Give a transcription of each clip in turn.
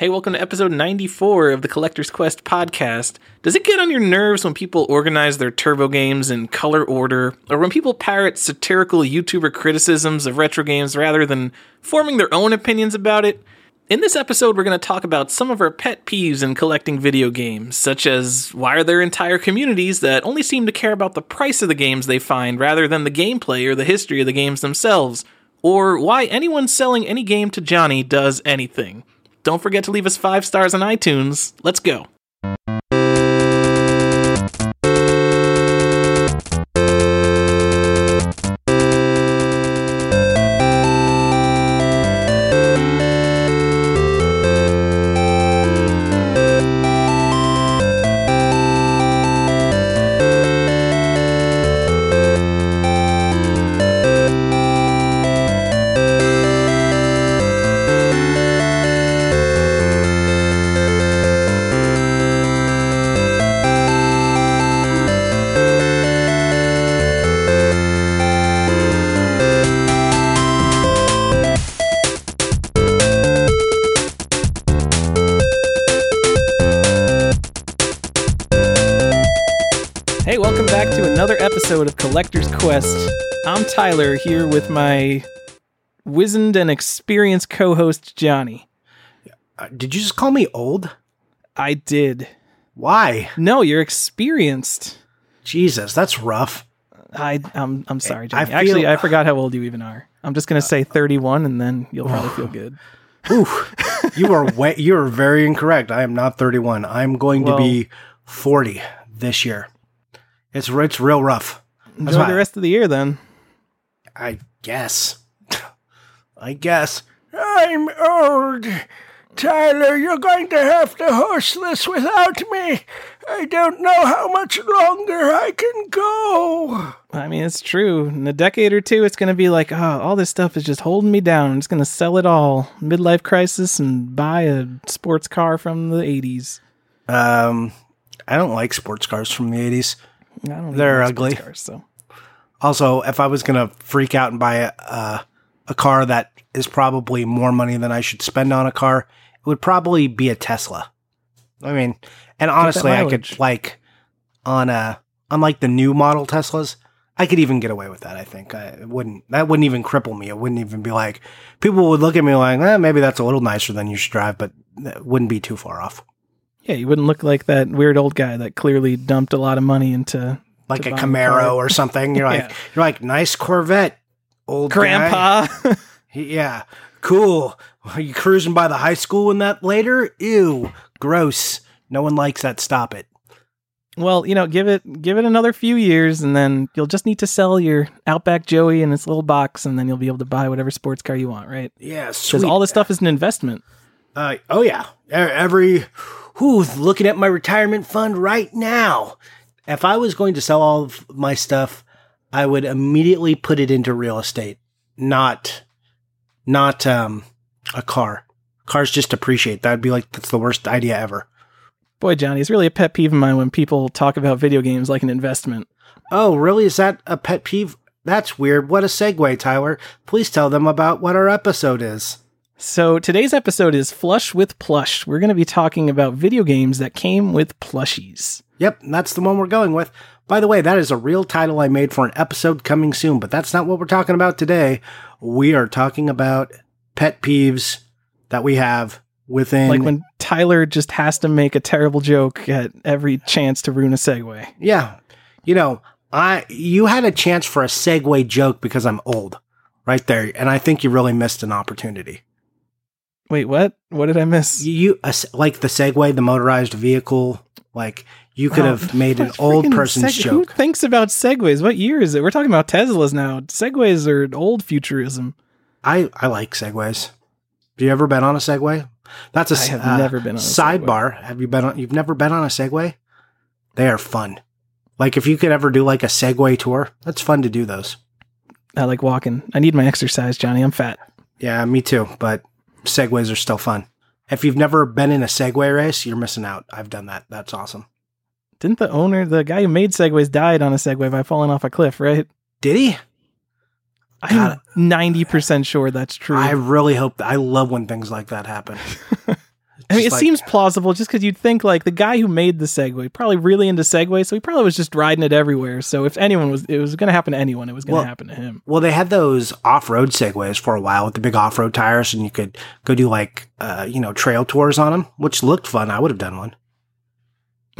Hey, welcome to episode 94 of the Collector's Quest podcast. Does it get on your nerves when people organize their turbo games in color order, or when people parrot satirical YouTuber criticisms of retro games rather than forming their own opinions about it? In this episode, we're going to talk about some of our pet peeves in collecting video games, such as why are there entire communities that only seem to care about the price of the games they find rather than the gameplay or the history of the games themselves, or why anyone selling any game to Johnny does anything. Don't forget to leave us five stars on iTunes. Let's go. Quest. I'm Tyler here with my wizened and experienced co host, Johnny. Uh, did you just call me old? I did. Why? No, you're experienced. Jesus, that's rough. I, I'm, I'm sorry, I Johnny. feel- Actually, I forgot how old you even are. I'm just going to say 31 and then you'll probably feel good. Oof. you are way, you are very incorrect. I am not 31. I'm going Well- to be 40 this year. It's it's real rough. That's Enjoy why- the rest of the year then. I guess. I guess. I'm old. Tyler, you're going to have to host this without me. I don't know how much longer I can go. I mean, it's true. In a decade or two, it's going to be like, oh, all this stuff is just holding me down. I'm just going to sell it all. Midlife crisis and buy a sports car from the 80s. Um, I don't like sports cars from the 80s. I don't They're like sports ugly. Cars, so. Also, if I was gonna freak out and buy a uh, a car that is probably more money than I should spend on a car, it would probably be a Tesla. I mean, and honestly, I could like on a unlike the new model Teslas, I could even get away with that. I think I it wouldn't that wouldn't even cripple me. It wouldn't even be like people would look at me like, eh, maybe that's a little nicer than you should drive, but it wouldn't be too far off. Yeah, you wouldn't look like that weird old guy that clearly dumped a lot of money into Like a Camaro or something. You're like Yeah. you're like nice Corvette, old guy." Grandpa. Yeah, cool. Are you cruising by the high school in that later? Ew, gross. No one likes that. Stop it. well, you know, give it give it another few years, and then you'll just need to sell your Outback Joey in its little box, and then you'll be able to buy whatever sports car you want, right? Yeah, Because all this stuff is an investment. uh, oh yeah, every who's looking at my retirement fund right now. If I was going to sell all of my stuff, I would immediately put it into real estate, not not um a car. Cars just appreciate. That'd be like that's the worst idea ever. Boy, Johnny, it's really a pet peeve of mine when people talk about video games like an investment. Oh, really? Is that a pet peeve? That's weird. What a segue, Tyler. Please tell them about what our episode is. So today's episode is Flush with Plush. We're going to be talking about video games that came with plushies. Yep, that's the one we're going with. By the way, that is a real title I made for an episode coming soon, but that's not what we're talking about today. We are talking about pet peeves that we have within. Like when Tyler just has to make a terrible joke at every chance to ruin a segue. yeah, you know, I you had a chance for a segue joke because I'm old, right there, and I think you really missed an opportunity. Wait, what? What did I miss? You, you like the Segway, the motorized vehicle. Like you could Oh, have made an old person's seg- Who thinks about segways? What year is it? We're talking about Teslas now. Segways are old futurism. I I like Segways. Have you ever been on a Segway? That's a I have uh, never been on a Segway. sidebar. Have you been on? You've never been on a Segway? They are fun. Like if you could ever do like a Segway tour, that's fun to do those. I like walking. I need my exercise, Johnny. I'm fat. Yeah, me too. But Segways are still fun. If you've never been in a Segway race, you're missing out. I've done that. That's awesome. Didn't the owner, the guy who made segways, died on a segway by falling off a cliff? Right? Did he? I'm ninety percent sure that's true. I really hope that. I love when things like that happen. I mean, it like- seems plausible just because you'd think like the guy who made the Segway probably really into Segway, so he probably was just riding it everywhere. So if anyone was, it was going to happen to anyone, it was going to Well- happen to him. Well, they had those off-road segways for a while with the big off-road tires, and you could go do like, uh, you know, trail tours on them, which looked fun. I would have done one.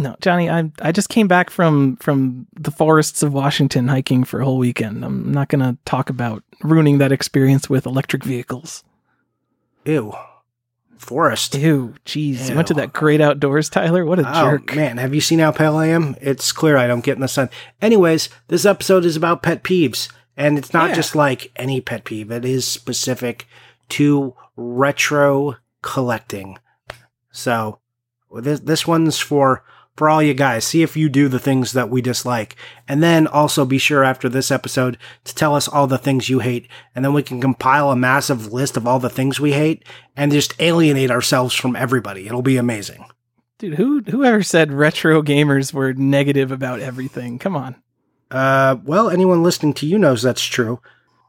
No, Johnny, I I just came back from from the forests of Washington hiking for a whole weekend. I'm not going to talk about ruining that experience with electric vehicles. Ew, forest. Ew, jeez, you went to that great outdoors, Tyler. What a Oh jerk! man, have you seen how pale I am? It's clear I don't get in the sun. Anyways, this episode is about pet peeves, and it's not Yeah. just like any pet peeve. It is specific to retro collecting. So this this one's for for all you guys. See if you do the things that we dislike, and then also be sure after this episode to tell us all the things you hate, and then we can compile a massive list of all the things we hate and just alienate ourselves from everybody. It'll be amazing. Dude, who whoever said retro gamers were negative about everything? Come on. Uh, well, anyone listening to you knows that's true.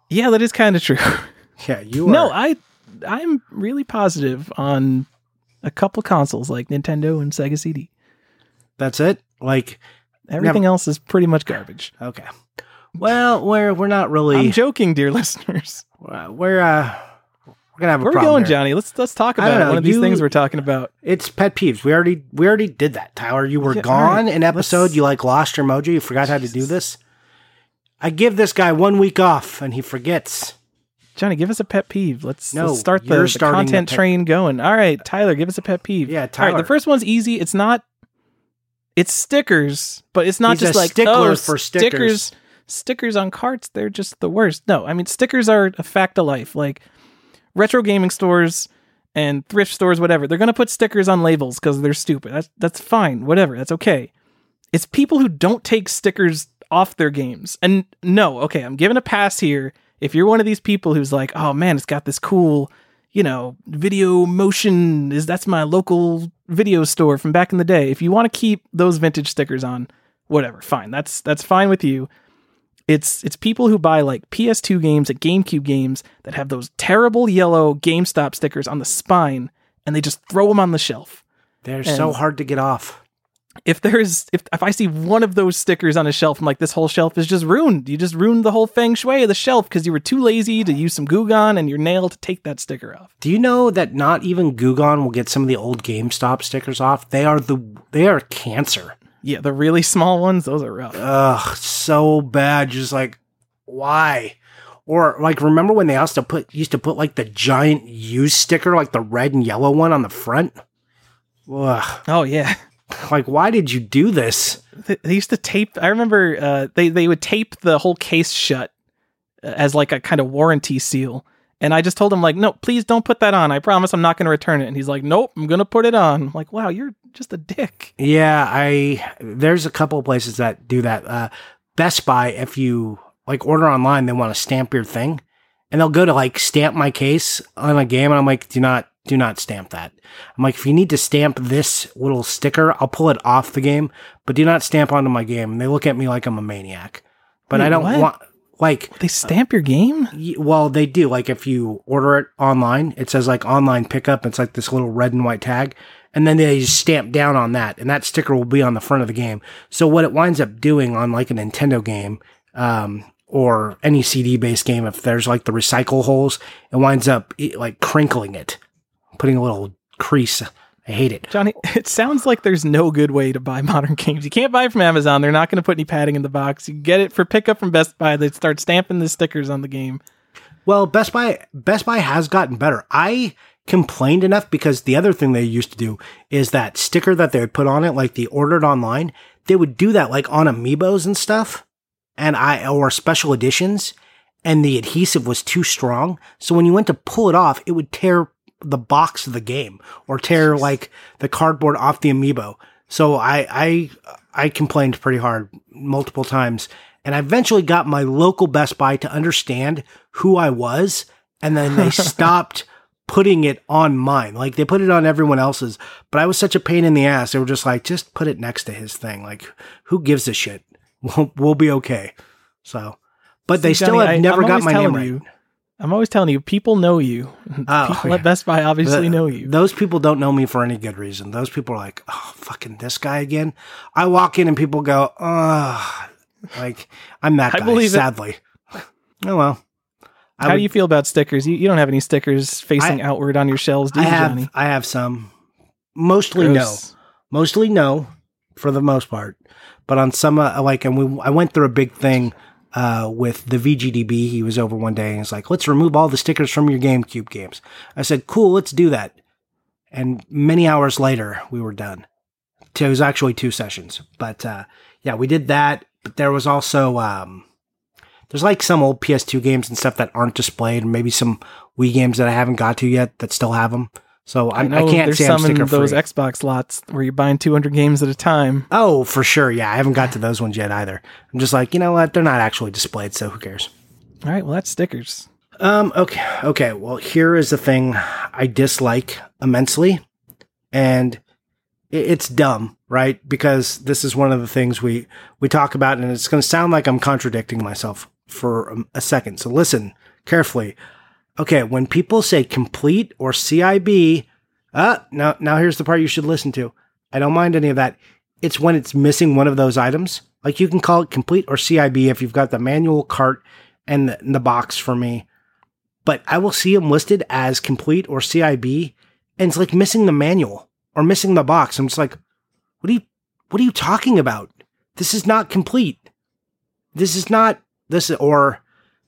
Yeah, that is kind of true. Yeah, you are. no, I I'm really positive on a couple consoles like Nintendo and Sega CD. That's it. Like, Everything else is pretty much garbage. okay. Well, we're we're not really. I'm joking, dear listeners. uh, we're uh, we're gonna have a Where are we going. Johnny? Let's let's talk about know, one of these things we're talking about. It's pet peeves. We already we already did that. Tyler, you were Yeah, gone right. an episode. Let's- You like lost your mojo. You forgot how to do this. I give this guy one week off, and he forgets. Johnny, give us a pet peeve. Let's, No, let's start the, the starting the content pet- train going. All right, Tyler, give us a pet peeve. Yeah, All right, Tyler. the first one's easy. It's not. It's stickers, but it's not He's just like stickler oh, for stickers. stickers. Stickers on carts, they're just the worst. No, I mean stickers are a fact of life. Like retro gaming stores and thrift stores, whatever, they're gonna put stickers on labels because they're stupid. That's that's fine, whatever, that's okay. It's people who don't take stickers off their games. And no, okay, I'm giving a pass here. If you're one of these people who's like, oh man, it's got this cool, you know, video motion is that's my local video store from back in the day. If you want to keep those vintage stickers on, whatever, fine. That's that's fine with you. It's it's people who buy like PS2 games at GameCube games that have those terrible yellow GameStop stickers on the spine and they just throw them on the shelf. They're so hard to get off. If there's if if I see one of those stickers on a shelf, I'm like this whole shelf is just ruined. You just ruined the whole feng shui of the shelf because you were too lazy to use some Goo Gone and your nail to take that sticker off. Do you know that not even Goo Gone will get some of the old GameStop stickers off? They are the they are cancer. Yeah, the really small ones, those are rough. Ugh, so bad. Just like why? Or like remember when they also put used to put like the giant used sticker, like the red and yellow one on the front? Ugh. Oh yeah. Like why did you do this? They, used to tape. I remember uh, they they would tape the whole case shut uh, as like a kind of warranty seal. And I just told him like, no, please don't put that on. I promise I'm not going to return it. And he's like, nope, I'm going to put it on. I'm like, wow, you're just a dick. Yeah, I there's a couple of places that do that. Uh Best Buy, if you like order online, they want to stamp your thing. And they'll go to like stamp my case on a game, and I'm like, do not do not stamp that. I'm like, if you need to stamp this little sticker, I'll pull it off the game, but do not stamp onto my game. And they look at me like I'm a maniac. But I don't what? want like They stamp your game. Y- Well, they do. Like if you order it online, it says like online pickup. It's like this little red and white tag. And then they just stamp down on that. And that sticker will be on the front of the game. So what it winds up doing on like a Nintendo game, um, or any CD based game, if there's like the recycle holes, it winds up like crinkling it, putting a little crease. I hate it. Johnny, it sounds like there's no good way to buy modern games. You can't buy it from Amazon. They're not going to put any padding in the box. You get it for pickup from Best Buy. They start stamping the stickers on the game. Well, Best Buy Best Buy has gotten better. I complained enough because the other thing they used to do is that sticker that they would put on it, like the ordered online, they would do that like on amiibos and stuff, and I or special editions, and the adhesive was too strong. So when you went to pull it off, it would tear the box of the game or tear like the cardboard off the amiibo. So I I I complained pretty hard multiple times, and I eventually got my local Best Buy to understand who I was, and then they stopped putting it on mine. Like they put it on everyone else's, but I was such a pain in the ass. They were just like, just put it next to his thing. Like, who gives a shit? We'll, we'll be okay. So, but they See, still Johnny, have I- never got my name right. you- I'm always telling you, people know you. Oh, people yeah. at Best Buy obviously The- know you. Those people don't know me for any good reason. Those people are like, oh, fucking this guy again. I walk in and people go, oh, like I'm that I guy. believe it. sadly. Oh well. I How would- do you feel about stickers? You, you don't have any stickers facing I- outward on your shelves, do I you, have Johnny? I have some. Mostly no. Mostly no, for the most part. But on some, uh, like, and we, I went through a big thing uh, with the VGDB. He was over one day and he's like, let's remove all the stickers from your GameCube games. I said, cool, let's do that. And many hours later, we were done. It was actually two sessions. But uh, yeah, we did that. But there was also, um, there's like some old PS2 games and stuff that aren't displayed, and maybe some Wii games that I haven't got to yet that still have them. So I, I can't there's say I'm sticker those. Xbox lots where you're buying 200 games at a time. Oh, for sure. Yeah, I haven't got to those ones yet either. I'm just like, you know what? They're not actually displayed, so who cares? All right, well, that's stickers. Um, okay, okay. Well, here is the thing I dislike immensely, and it's dumb, right? Because this is one of the things we we talk about, and it's going to sound like I'm contradicting myself for a, a second. So listen carefully. Okay, when people say complete or CIB, uh, now now here's the part you should listen to. I don't mind any of that. It's when it's missing one of those items. Like you can call it complete or CIB if you've got the manual cart and the, and the box for me but I will see them listed as complete or CIB, and it's like missing the manual or missing the box. I'm just like, what are you, what are you talking about? This is not complete. This is not this or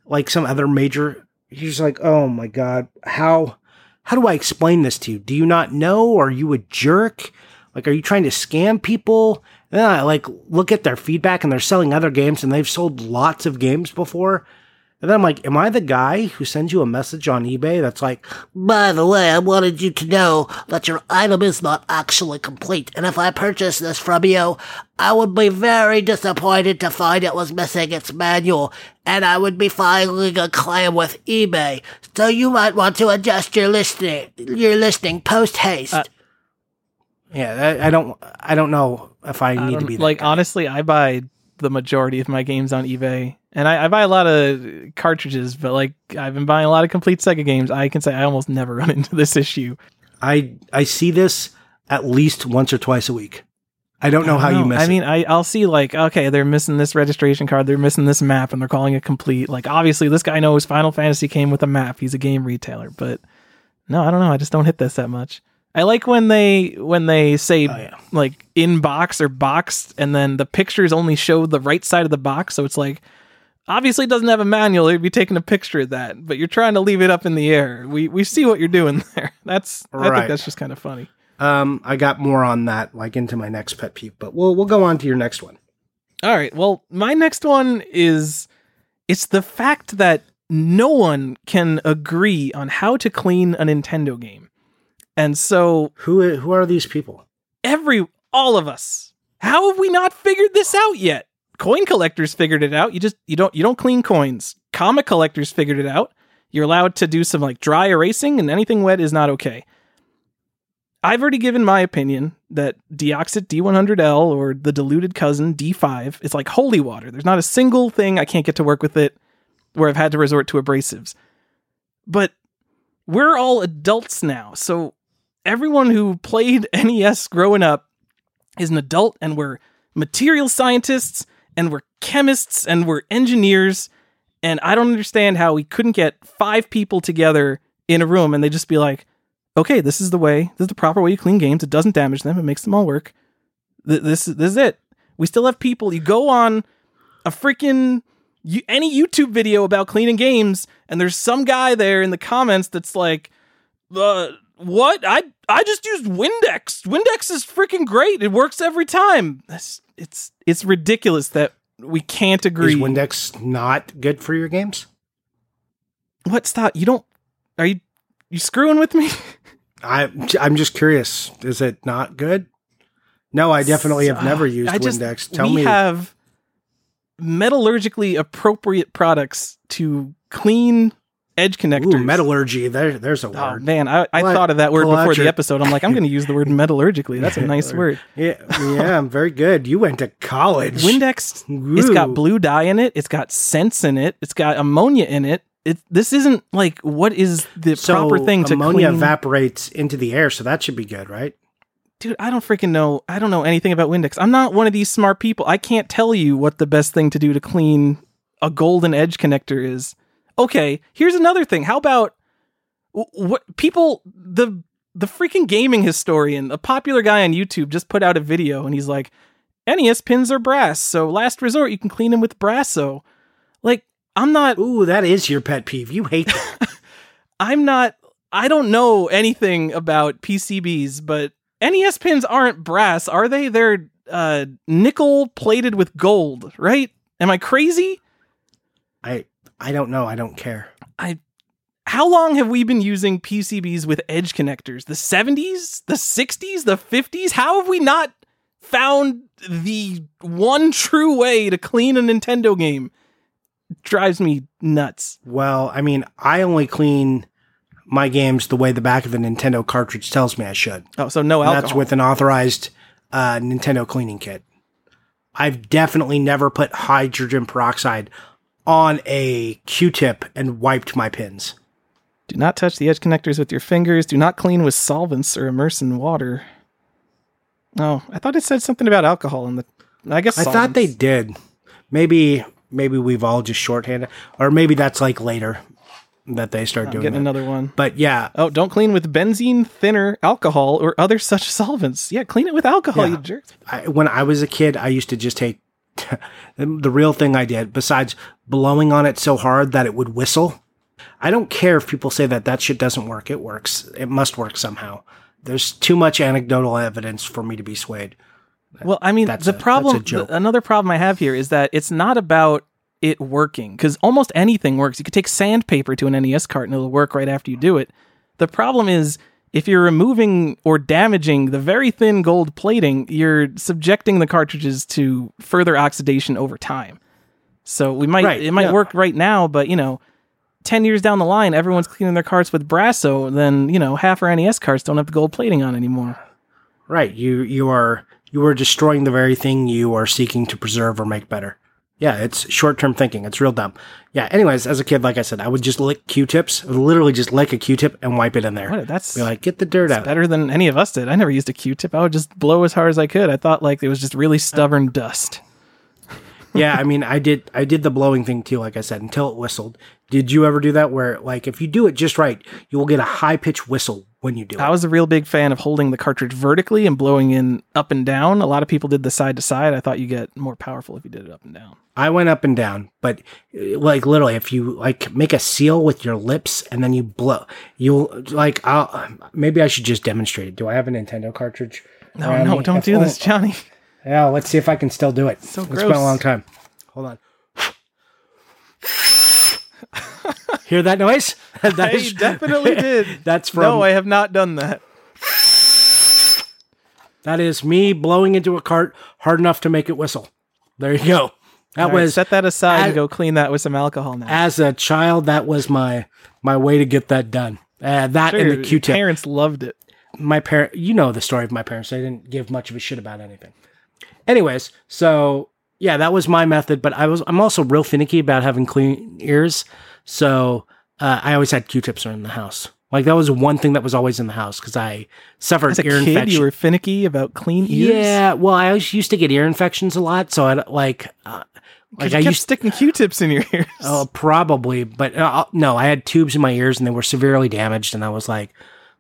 like some other major. You're just like, oh my god, how, how do I explain this to you? Do you not know? Are you a jerk? Like, are you trying to scam people? And then I like look at their feedback, and they're selling other games, and they've sold lots of games before. And then I'm like, am I the guy who sends you a message on eBay that's like, By the way, I wanted you to know that your item is not actually complete, and if I purchase this from you, I would be very disappointed to find it was missing its manual, and I would be filing a claim with eBay. So you might want to adjust your listing, your listing post haste. Uh, yeah, I, I don't, I don't know if I I need to be that like guy. honestly, I buy the majority of my games on eBay, and I, I buy a lot of cartridges. But like, I've been buying a lot of complete Sega games. I can say I almost never run into this issue. I, I see this at least once or twice a week. I don't know how you miss I it. mean, I, I'll see like, okay, they're missing this registration card, they're missing this map, and they're calling it complete. Like, obviously, this guy knows Final Fantasy came with a map. He's a game retailer, but no, I don't know. I just don't hit this that much. I like when they when they say Oh, yeah. like in box or boxed, and then the pictures only show the right side of the box, so it's like obviously it doesn't have a manual. You'd be taking a picture of that, but you're trying to leave it up in the air. We we see what you're doing there. That's right. I think that's just kind of funny. Um, I got more on that, like into my next pet peeve, but we'll we'll go on to your next one. All right. Well, my next one is it's the fact that no one can agree on how to clean a Nintendo game. And so Who who are these people? every all of us, how have we not figured this out yet? Coin collectors figured it out. You just you don't you don't clean coins. Comic collectors figured it out. You're allowed to do some like dry erasing and anything wet is not okay. I've already given my opinion that Deoxit D100L or the diluted cousin D5 is like holy water. There's not a single thing I can't get to work with it where I've had to resort to abrasives. But we're all adults now. So everyone who played NES growing up is an adult and we're material scientists and we're chemists and we're engineers. And I don't understand how we couldn't get five people together in a room and they just be like, okay, this is the way, this is the proper way you clean games. It doesn't damage them, it makes them all work. Th- This, this is it. We still have people. You go on a freaking you, any YouTube video about cleaning games, and there's some guy there in the comments that's like, uh, "What? I I just used Windex. Windex is freaking great. It works every time." That's, it's it's ridiculous that we can't agree. Is Windex not good for your games? what? Stop! You don't. Are you you screwing with me? I I'm just curious. Is it not good? No, I definitely have never uh, used I just- Windex. Tell we me. have metallurgically appropriate products to clean edge connectors. Ooh, metallurgy. There, there's a word. Oh word. man, I, I thought of that word before the episode. I'm like, I'm going to use the word metallurgically. That's a nice word. Yeah, yeah, I'm very good. You went to college. Windex, it's got blue dye in it. It's got scents in it. It's got ammonia in it. it this isn't like what is the So proper thing to clean. ammonia clean evaporates into the air, so that should be good, right? dude i don't freaking know i don't know anything about windex i'm not one of these smart people i can't tell you what the best thing to do to clean a golden edge connector is okay here's another thing how about what people the the freaking gaming historian a popular guy on youtube just put out a video and he's like nes pins are brass so last resort you can clean them with brasso like i'm not Ooh, that is your pet peeve. You hate that. I'm not I don't know anything about PCBs, but NES pins aren't brass, are they? They're uh nickel plated with gold, right? Am I crazy? I I don't know. I don't care. I How long have we been using PCBs with edge connectors? The 70s? The 60s? The 50s? How have we not found the one true way to clean a Nintendo game? drives me nuts. Well, I mean, I only clean my games the way the back of the Nintendo cartridge tells me I should. Oh, so no And alcohol. that's with an authorized uh, Nintendo cleaning kit. I've definitely never put hydrogen peroxide on a Q-tip and wiped my pins. Do not touch the edge connectors with your fingers. Do not clean with solvents or immerse in water. Oh, I thought it said something about alcohol in the. I guess I thought they did. Maybe maybe we've all just shorthanded, or maybe that's like later that they start I'm doing getting it. another one. But yeah, Oh, don't clean with benzene, thinner, alcohol, or other such solvents. Yeah, clean it with alcohol, Yeah. you jerks. I, when I was a kid, I used to just take the real thing I did, besides blowing on it so hard that it would whistle. I don't care if people say that that shit doesn't work. It works. It must work somehow. There's too much anecdotal evidence for me to be swayed. Well, I mean, That's the a- problem, another problem I have here is that it's not about it working because almost anything works. You could take sandpaper to an NES cart and it'll work right after you do it. The problem is if you're removing or damaging the very thin gold plating, you're subjecting the cartridges to further oxidation over time. So we might Right, it might yeah. work right now, but you know, ten years down the line, everyone's cleaning their carts with Brasso. Then you know, half our NES carts don't have the gold plating on anymore. Right. You you are you are destroying the very thing you are seeking to preserve or make better. Yeah, it's short term thinking. It's real dumb. Yeah. Anyways, as a kid, like I said, I would just lick Q-tips. Literally just lick a Q-tip and wipe it in there. What? That's Be like, get the dirt out. better than any of us did. I never used a Q-tip. I would just blow as hard as I could. I thought like it was just really stubborn dust. Yeah, I mean, I did I did the blowing thing too, like I said, until it whistled. Did you ever do that? Where like if you do it just right, you will get a high pitched whistle when you do I it. was a real big fan of holding the cartridge vertically and blowing in up and down. A lot of people did the side to side. I thought you get more powerful if you did it up and down. I went up and down, but like literally, if you like make a seal with your lips and then you blow, you'll like. I'll maybe I should just demonstrate it. Do I have a Nintendo cartridge? No, no, don't do this, Johnny. Yeah, let's see if I can still do it. So it's been a long time. Hold on. Hear that noise? That I is- definitely did. That's from no, I have not done that. that is me blowing into a cart hard enough to make it whistle. There you go. That right, was set that aside I- and go clean that with some alcohol now. as a child. That was my my way to get that done. Uh, that Sure, and the Q-tip. parents loved it. my parent you know the story of my parents they didn't give much of a shit about anything anyways so yeah that was my method but i was i'm also real finicky about having clean ears so uh, i always had q-tips around the house like that was one thing that was always in the house because i suffered As a ear kid, infection you were finicky about clean ears. yeah well i always used to get ear infections a lot so i like uh, like you i used sticking Q-tips in your ears. Oh, probably, but uh, no, I had tubes in my ears and they were severely damaged, and I was like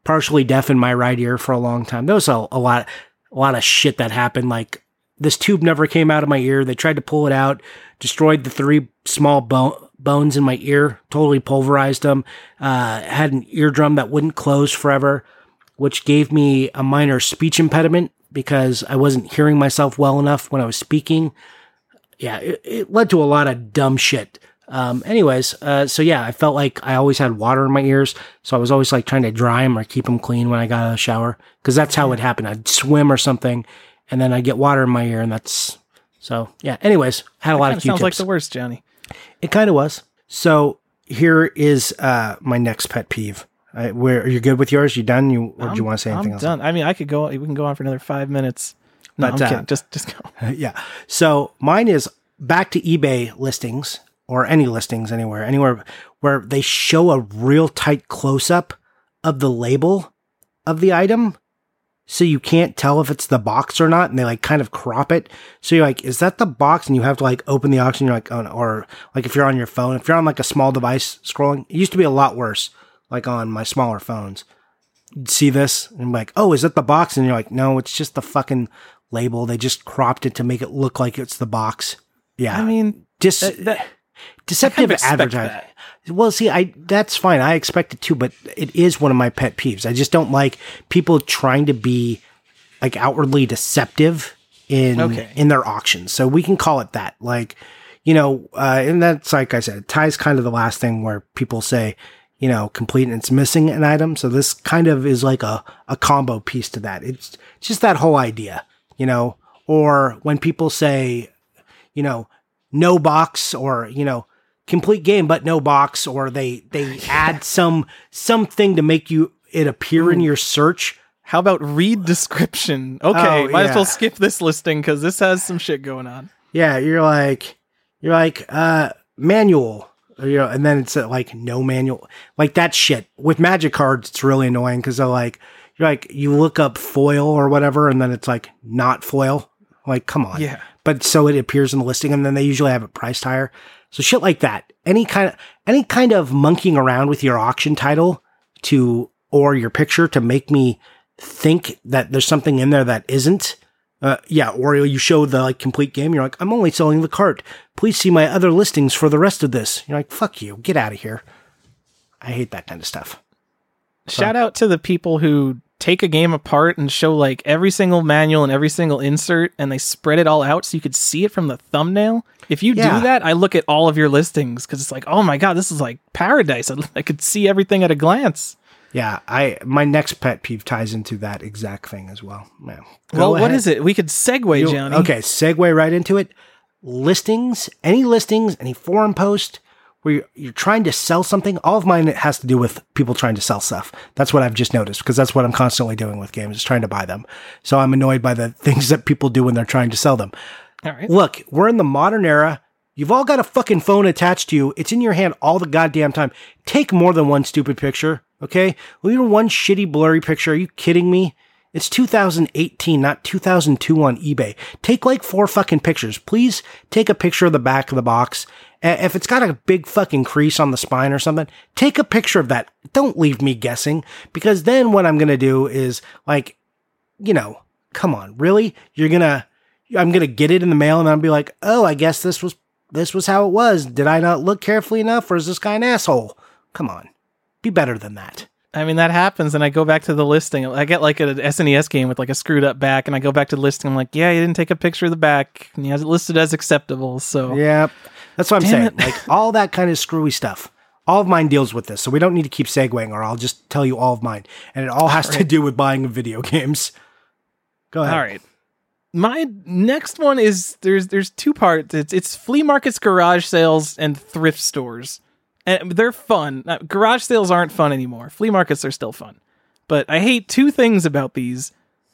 partially deaf in my right ear for a long time. There was a, a lot, a lot of shit that happened. Like this tube never came out of my ear. They tried to pull it out, destroyed the three small bone bones in my ear, totally pulverized them. Uh, had an eardrum that wouldn't close forever, which gave me a minor speech impediment because I wasn't hearing myself well enough when I was speaking yeah, it, it led to a lot of dumb shit. Um, anyways, uh, so yeah, I felt like I always had water in my ears, so I was always like trying to dry them or keep them clean when I got out of the shower, because that's how it happened. I'd swim or something, and then I'd get water in my ear, and that's so yeah. Anyways, had a lot Kinda of sounds like the worst, Johnny. it kind of was. So here is uh, my next pet peeve. I, where are you good with yours? You done? You or do you want to say anything I'm else? done. I mean, I could go. We can go on for another five minutes. No, But, I'm uh, kidding. Just, just go. yeah. So mine is back to eBay listings or any listings anywhere, anywhere where they show a real tight close up of the label of the item. So you can't tell if it's the box or not. And they like kind of crop it. So you're like, is that the box? And you have to like open the auction. You're like, oh, no. or like if you're on your phone, if you're on like a small device scrolling, it used to be a lot worse, like on my smaller phones. You'd see this and I'm like, oh, is that the box? And you're like, no, it's just the fucking label. They just cropped it to make it look like it's the box. Yeah. I mean, just that, that, deceptive I kind of expect advertising. Well, see, I that's fine. I expect it too, but it is one of my pet peeves. I just don't like people trying to be like outwardly deceptive in Okay. in their auctions. So we can call it that. Like, you know, uh, and that's like I said, it ties kind of the last thing where people say, you know, complete and it's missing an item. So this kind of is like a, a combo piece to that. It's just that whole idea, you know, or when people say, you know, no box or, you know, complete game but no box or they they add some something to make you it appear in your search. How about read description? Okay, Oh, might as well skip this listing because this has some shit going on. Yeah, you're like you're like uh manual you know, and then it's uh, like no manual. Like that shit. With magic cards it's really annoying cuz they're like you're like you look up foil or whatever and then it's like not foil. Like come on. Yeah. but so it appears in the listing and then they usually have it priced higher. So shit like that. Any kind of any kind of monkeying around with your auction title to or your picture to make me think that there's something in there that isn't. Uh, yeah, or you show the like complete game. You're like, I'm only selling the cart. Please see my other listings for the rest of this. You're like, fuck you, get out of here. I hate that kind of stuff. Shout out to the people who take a game apart and show like every single manual and every single insert and they spread it all out so you could see it from the thumbnail. If you Yeah. do that, I look at all of your listings because it's like, oh my god, this is like paradise. I, I could see everything at a glance. Yeah, I my next pet peeve ties into that exact thing as well. Yeah. Well, what ahead. is it? We could segue, You- Johnny. Okay, segue right into it. Listings, any listings, any forum post where you're, you're trying to sell something, all of mine has to do with people trying to sell stuff. That's what I've just noticed because that's what I'm constantly doing with games, is trying to buy them. So I'm annoyed by the things that people do when they're trying to sell them. All right. Look, we're in the modern era. You've all got a fucking phone attached to you. It's in your hand all the goddamn time. Take more than one stupid picture, okay? Well, even one shitty blurry picture. Are you kidding me? It's 2018, not 2002 on eBay. Take like four fucking pictures. Please take a picture of the back of the box. If it's got a big fucking crease on the spine or something, take a picture of that. Don't leave me guessing because then what I'm going to do is like, you know, come on, really? You're going to I'm gonna get it in the mail and I'll be like, oh, I guess this was this was how it was. Did I not look carefully enough, or is this guy an asshole? Come on, be better than that. I mean, that happens, and I go back to the listing. I get like an SNES game with like a screwed up back, and I go back to the listing. I'm like, yeah, you didn't take a picture of the back, and he has it listed as acceptable. So Yep, that's what I'm Damn saying. Like all that kind of screwy stuff. All of mine deals with this, so we don't need to keep segueing, or I'll just tell you all of mine, and it all has to do with buying video games. Go ahead. All right. My next one is there's there's two parts. It's it's flea markets, garage sales, and thrift stores, and they're fun. Uh, garage sales aren't fun anymore. Flea markets are still fun, but I hate two things about these.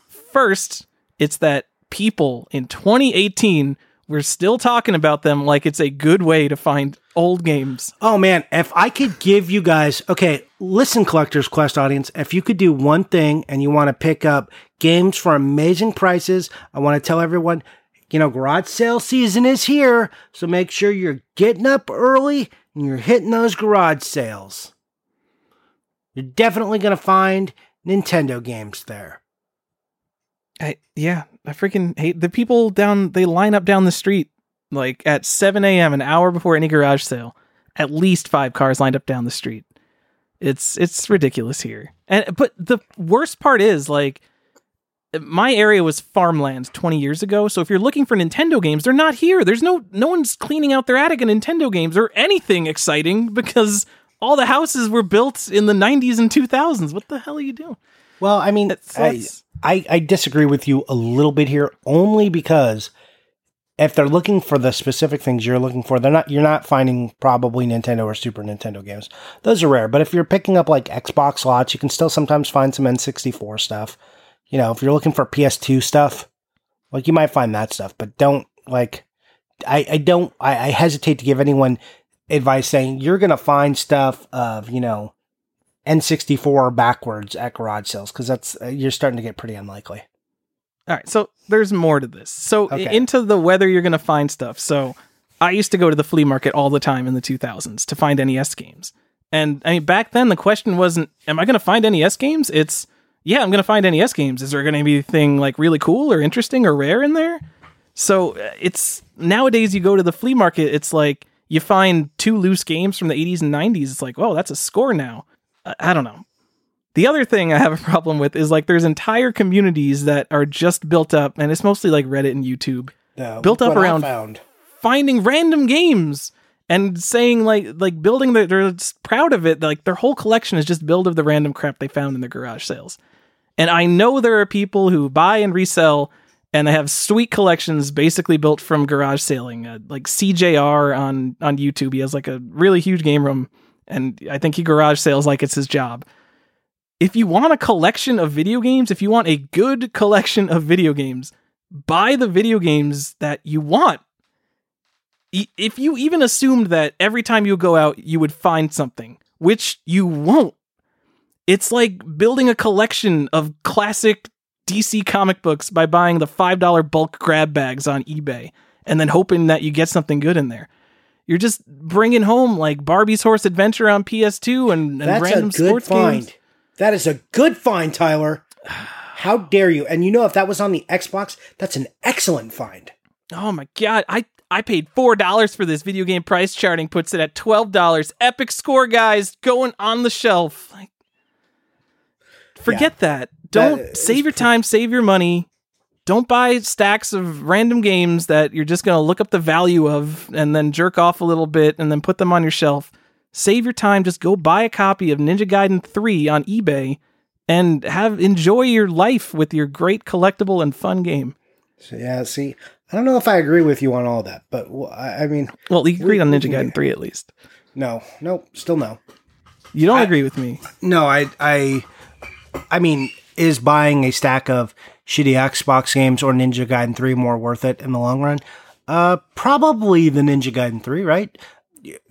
First, it's that people in 2018 we're still talking about them like it's a good way to find old games. Oh man, if I could give you guys, okay, listen, Collectors Quest audience, if you could do one thing and you want to pick up games for amazing prices, I want to tell everyone, you know, garage sale season is here, so make sure you're getting up early and you're hitting those garage sales. You're definitely going to find Nintendo games there. I yeah, I freaking hate the people down. They line up down the street like at 7 a.m. an hour before any garage sale. At least five cars lined up down the street. It's it's ridiculous here. And but the worst part is like my area was farmland 20 years ago. So if you're looking for Nintendo games, they're not here. There's no no one's cleaning out their attic of Nintendo games or anything exciting because all the houses were built in the 90s and 2000s. What the hell are you doing? Well, I mean, That I, sucks. I, I disagree with you a little bit here, only because if they're looking for the specific things you're looking for, they're not. You're not finding probably Nintendo or Super Nintendo games. Those are rare. But if you're picking up like Xbox lots, you can still sometimes find some N64 stuff. You know, if you're looking for PS2 stuff, like you might find that stuff. But don't like. I, I don't. I, I hesitate to give anyone advice saying you're to find stuff of, you know, N64 backwards at garage sales because that's uh, you're starting to get pretty unlikely. All right, so there's more to this. So Okay. into the whether you're going to find stuff. So I used to go to the flea market all the time in the 2000s to find NES games. And I mean back then the question wasn't am I going to find NES games? It's yeah, I'm going to find NES games. Is there going to be anything like really cool or interesting or rare in there? So uh, it's nowadays you go to the flea market, it's like you find two loose games from the 80s and 90s. It's like, "Whoa, that's a score now." I, don't know. The other thing I have a problem with is like there's entire communities that are just built up, and it's mostly like Reddit and YouTube, No, Built up around- finding random games and saying like like building that they're just proud of it. Like their whole collection is just build of the random crap they found in their garage sales. And I know there are people who buy and resell, and they have sweet collections basically built from garage sailing. Uh, like CJR on on YouTube, he has like a really huge game room, and I think he garage sales like it's his job. If you want a collection of video games, if you want a good collection of video games, buy the video games that you want. If you even assumed that every time you go out you would find something, which you won't, it's like building a collection of classic DC comic books by buying the $5 bulk grab bags on eBay and then hoping that you get something good in there. You're just bringing home like Barbie's Horse Adventure on PS2 and, and That's a random good sports find. games. That is a good find, Tyler. How dare you? And you know, if that was on the Xbox, that's an excellent find. Oh my god, I I paid four dollars for this video game price charting puts it at twelve dollars. Epic score, guys, going on the shelf. Like, forget that. Don't That save your pre- time, save your money. Don't buy stacks of random games that you're just gonna look up the value of and then jerk off a little bit and then put them on your shelf. Save your time. Just go buy a copy of Ninja Gaiden 3 on eBay and have enjoy your life with your great collectible and fun game. So, yeah, see, I don't know if I agree with you on all that, but I mean, Well, you agreed on Ninja can Gaiden 3 at least. no, no, still no. You don't I- agree with me. No, I, I, I mean, is buying a stack of shitty Xbox games or Ninja Gaiden 3 more worth it in the long run? Uh, probably the Ninja Gaiden 3, right?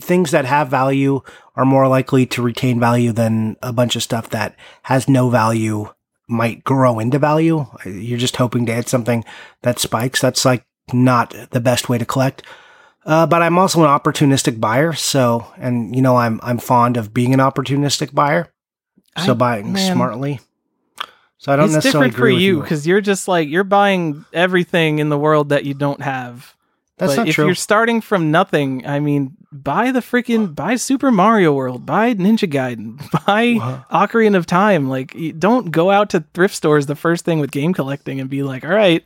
Things that have value are more likely to retain value than a bunch of stuff that has no value might grow into value. You're just hoping to hit something that spikes. That's like not the best way to collect. Uh, but I'm also an opportunistic buyer, so and you know I'm I'm fond of being an opportunistic buyer. So I- buying man. smartly. So I don't it's necessarily different for you you. because you're just like you're buying everything in the world that you don't have. That's but not if true. you're starting from nothing, I mean, buy the freaking buy Super Mario World, buy Ninja Gaiden, buy Wow. Ocarina of Time. Like, don't go out to thrift stores the first thing with game collecting and be like, all right,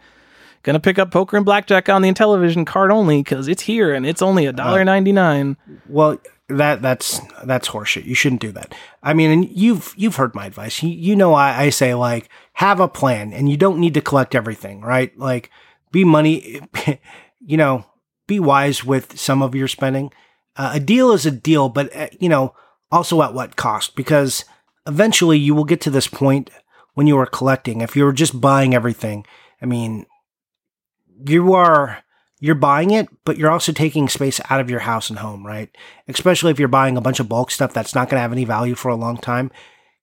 gonna pick up poker and blackjack on the Intellivision card only because it's here and it's only a dollar uh, ninety nine. Well, that that's that's horseshit. You shouldn't do that. I mean, and you've you've heard my advice. You, you know, I, I say like have a plan, and you don't need to collect everything, right? Like be money, you know, be wise with some of your spending. Uh, a deal is a deal, but uh, you know, also at what cost? Because eventually you will get to this point when you are collecting. If you're just buying everything, I mean, you are you're buying it, but you're also taking space out of your house and home, right? Especially if you're buying a bunch of bulk stuff that's not going to have any value for a long time.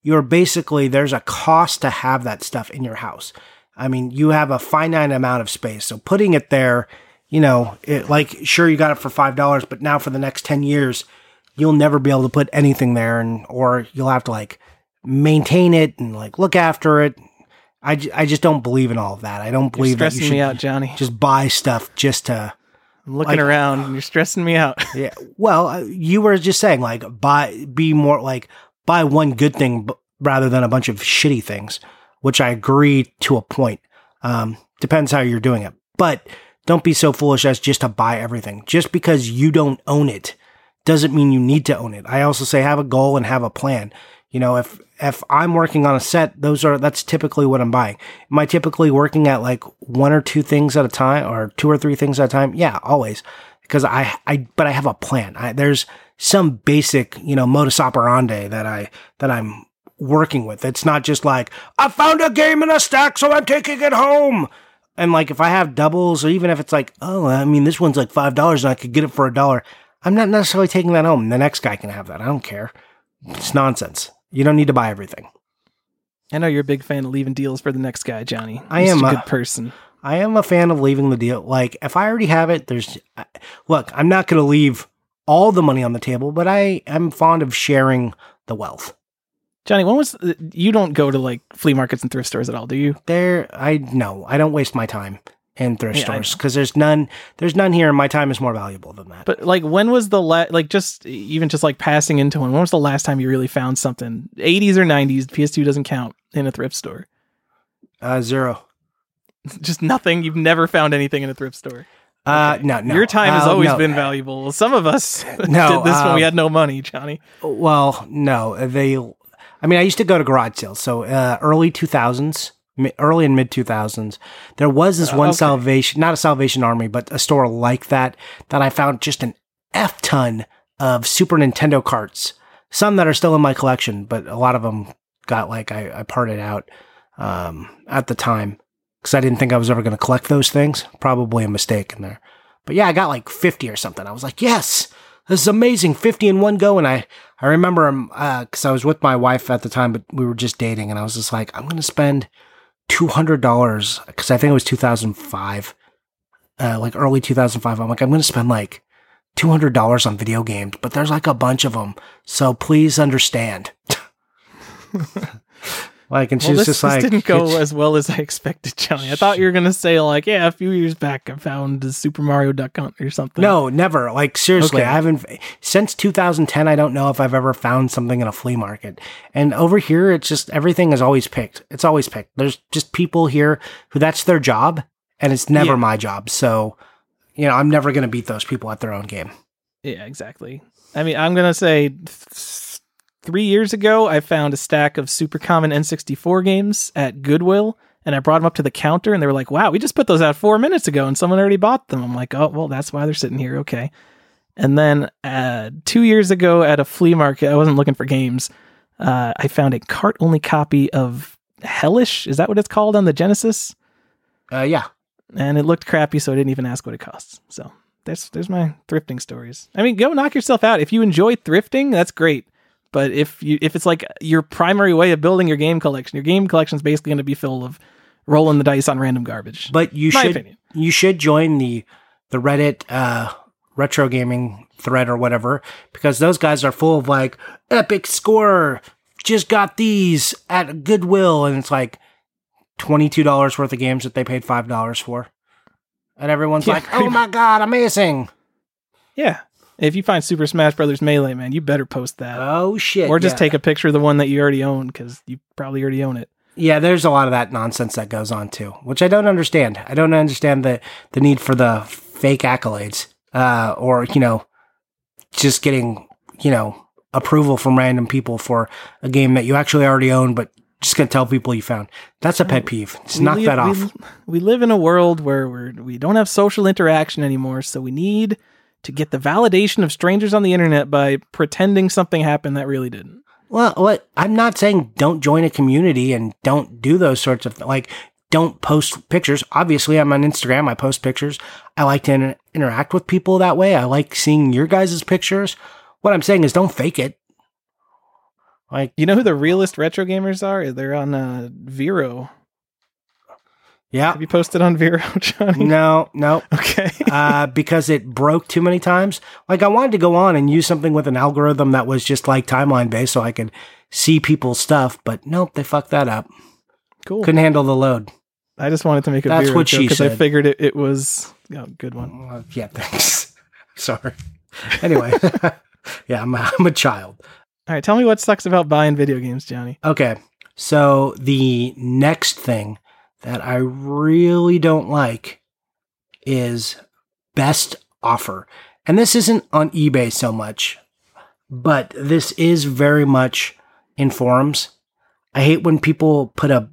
You're basically, there's a cost to have that stuff in your house. I mean, you have a finite amount of space. So putting it there, you know, it, like, sure, you got it for $5, but now for the next 10 years, you'll never be able to put anything there and, or you'll have to like maintain it and like look after it. I, j- I just don't believe in all of that. I don't You're believe that you should me out, Johnny. just buy stuff just to I'm looking like- around and you're stressing me out. yeah well uh, you were just saying like buy be more like buy one good thing b- rather than a bunch of shitty things which i agree to a point um depends how you're doing it but don't be so foolish as just to buy everything just because you don't own it doesn't mean you need to own it i also say have a goal and have a plan you know if if i'm working on a set those are that's typically what i'm buying am i typically working at like one or two things at a time or two or three things at a time yeah always because I, I, but I have a plan. I, there's some basic, you know, modus operandi that I, that I'm working with. It's not just like, I found a game in a stack, so I'm taking it home. And like, if I have doubles, or even if it's like, oh, I mean, this one's like $5 and I could get it for a dollar, I'm not necessarily taking that home. The next guy can have that. I don't care. It's nonsense. You don't need to buy everything. I know you're a big fan of leaving deals for the next guy, Johnny. I am, a good person. I am a fan of leaving the deal. Like, if I already have it, there's. Look, I'm not going to leave all the money on the table, but I am fond of sharing the wealth. Johnny, when was uh, you don't go to like flea markets and thrift stores at all, do you? There, I no, I don't waste my time in thrift Yeah, stores because there's none. There's none here, and my time is more valuable than that. But like, when was the la- like just even just like passing into one? When was the last time you really found something? 80s or 90s? PS2 doesn't count in a thrift store. Uh, zero. Just nothing. You've never found anything in a thrift store. Uh, Okay. no, no. Your time has Uh, always no. been valuable. Some of us No, did this when we uh, had no money, Johnny. Well, no, they. I mean, I used to go to garage sales. So uh, early two thousands, early and mid two thousands, there was this Uh, one okay. Salvation, not a Salvation Army, but a store like that that I found just an f ton of Super Nintendo carts. Some that are still in my collection, but a lot of them got like I, I parted out um, at the time because I didn't think I was ever going to collect those things. Probably a mistake in there. But yeah, I got like 50 or something. I was like, yes, this is amazing. 50 in one go. And I, I remember um, uh, I was with my wife at the time, but we were just dating and I was just like, I'm going to spend $200 cause I think it was 2005, uh, like early 2005. I'm like, I'm going to spend like $200 on video games, but there's like a bunch of them. So please understand. like, and Well, she's this, just this like, didn't go as well as I expected, Johnny. I thought you were gonna say like, yeah, a few years back I found the Super Mario Duck Hunt or something. No, never. Like seriously, Okay. I haven't since 2010. I don't know if I've ever found something in a flea market. And over here, it's just everything is always picked. It's always picked. There's just people here who that's their job, and it's never Yeah. my job. So, you know, I'm never going to beat those people at their own game. Yeah, exactly. I mean, I'm gonna say th- three years ago, I found a stack of super common N64 games at Goodwill, and I brought them up to the counter, and they were like, "Wow, we just put those out four minutes ago, and someone already bought them." I'm like, "Oh, well, that's why they're sitting here." Okay. And then uh, two years ago at a flea market, I wasn't looking for games. Uh, I found a cart only copy of Hellish. Is that what it's called on the Genesis? Uh, yeah, and it looked crappy, so I didn't even ask what it costs. So there's there's my thrifting stories. I mean, go knock yourself out. If you enjoy thrifting, that's great. But if you if it's like your primary way of building your game collection, your game collection is basically going to be filled of rolling the dice on random garbage. but you should opinion. you should join the the Reddit uh, retro gaming thread or whatever because those guys are full of like epic score. Just got these at Goodwill, and it's like twenty two dollars worth of games that they paid five dollars for, and everyone's Yeah, like, "Oh my god, amazing!" yeah. If you find Super Smash Brothers Melee, man, you better post that. Oh shit! or just yeah. take a picture of the one that you already own because you probably already own it. Yeah, there's a lot of that nonsense that goes on too, which I don't understand. I don't understand the the need for the fake accolades, uh, or you know, just getting you know approval from random people for a game that you actually already own, but just gonna tell people you found. That's a pet peeve. Just We knock live- that we- off. We, live in a world where we're, we don't have social interaction anymore, so we need to get the validation of strangers on the internet by pretending something happened that really didn't. Well, what I'm not saying don't join a community and don't do those sorts of like don't post pictures. Obviously, I'm on Instagram. I post pictures. I like to inter- interact with people that way. I like seeing your guys' pictures. What I'm saying is don't fake it. Like, You know who the realest retro gamers are? They're on uh, Vero. Yeah, Have you posted on Vero, Johnny? no, no, Okay. uh, because it broke too many times. Like, I wanted to go on and use something with an algorithm that was just like timeline based so I could see people's stuff, but nope, they fucked that up. cool. Couldn't handle the load. I just wanted to make a That's Vero what she because I figured it, it was oh, good one. Uh, yeah, thanks. Sorry. Anyway, yeah, I'm a, I'm a child. All right, tell me what sucks about buying video games, Johnny. Okay, so the next thing that I really don't like is best offer. And this isn't on eBay so much, but this is very much in forums. I hate when people put a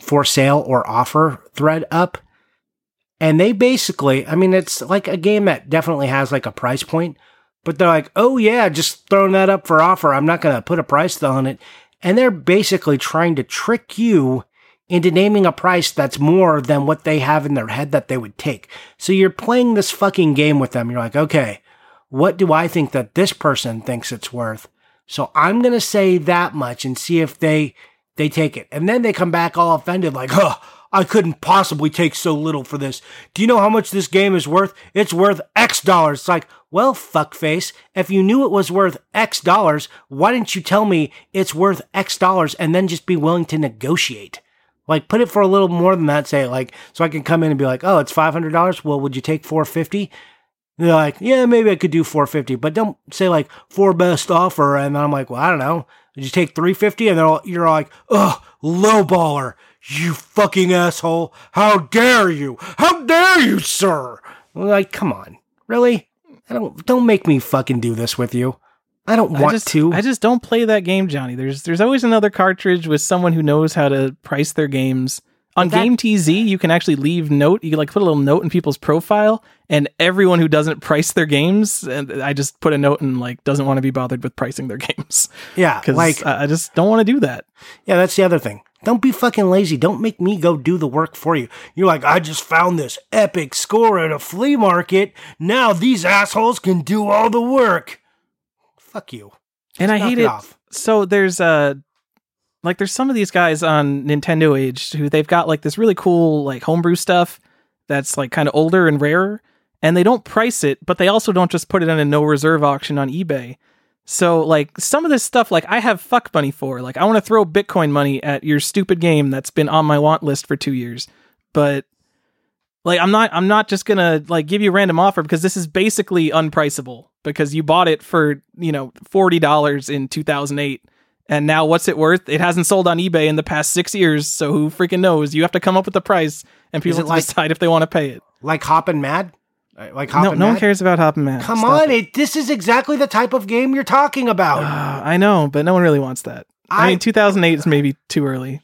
for sale or offer thread up. And they basically, I mean, it's like a game that definitely has like a price point, but they're like, oh yeah, just throwing that up for offer. I'm not going to put a price on it. And they're basically trying to trick you into naming a price that's more than what they have in their head that they would take. So you're playing this fucking game with them. You're like, okay, what do I think that this person thinks it's worth? So I'm going to say that much and see if they they take it. And then they come back all offended like, "Huh, I couldn't possibly take so little for this. Do you know how much this game is worth? It's worth X dollars." It's like, "Well, fuckface, if you knew it was worth X dollars, why didn't you tell me it's worth X dollars and then just be willing to negotiate?" Like put it for a little more than that. Say like so I can come in and be like, oh, it's five hundred dollars. Well, would you take four fifty? They're like, yeah, maybe I could do four fifty, but don't say like four best offer. And I'm like, well, I don't know. Did you take three fifty? And they're all, you're like, oh, low baller, you fucking asshole! How dare you? How dare you, sir? Like, come on, really? I don't don't make me fucking do this with you. I don't want I just, to. I just don't play that game, Johnny. There's there's always another cartridge with someone who knows how to price their games. On that- Game TZ, you can actually leave note. You can like put a little note in people's profile, and everyone who doesn't price their games, and I just put a note and like doesn't want to be bothered with pricing their games yeah, because like I I just don't want to do that. Yeah, that's the other thing. Don't be fucking lazy. Don't make me go do the work for you. You're like, I just found this epic score at a flea market. Now these assholes can do all the work. Fuck you. and I hate it. So there's uh like there's some of these guys on Nintendo Age who they've got like this really cool like homebrew stuff that's like kind of older and rarer, and they don't price it, but they also don't just put it on a no reserve auction on eBay. So like some of this stuff like I have fuck money for. Like I want to throw Bitcoin money at your stupid game that's been on my want list for 2 years. But like I'm not I'm not just going to like give you a random offer because this is basically unpriceable because you bought it for, you know, $40 in 2008 and now what's it worth? It hasn't sold on eBay in the past 6 years, so who freaking knows? You have to come up with the price and people like- decide if they want to pay it. Like hopping mad? Like No, hopping no one cares about Hop and Man. Come Stop on, it. This is exactly the type of game you're talking about. Uh, I know, but no one really wants that. I, I- mean, 2008 is maybe too early.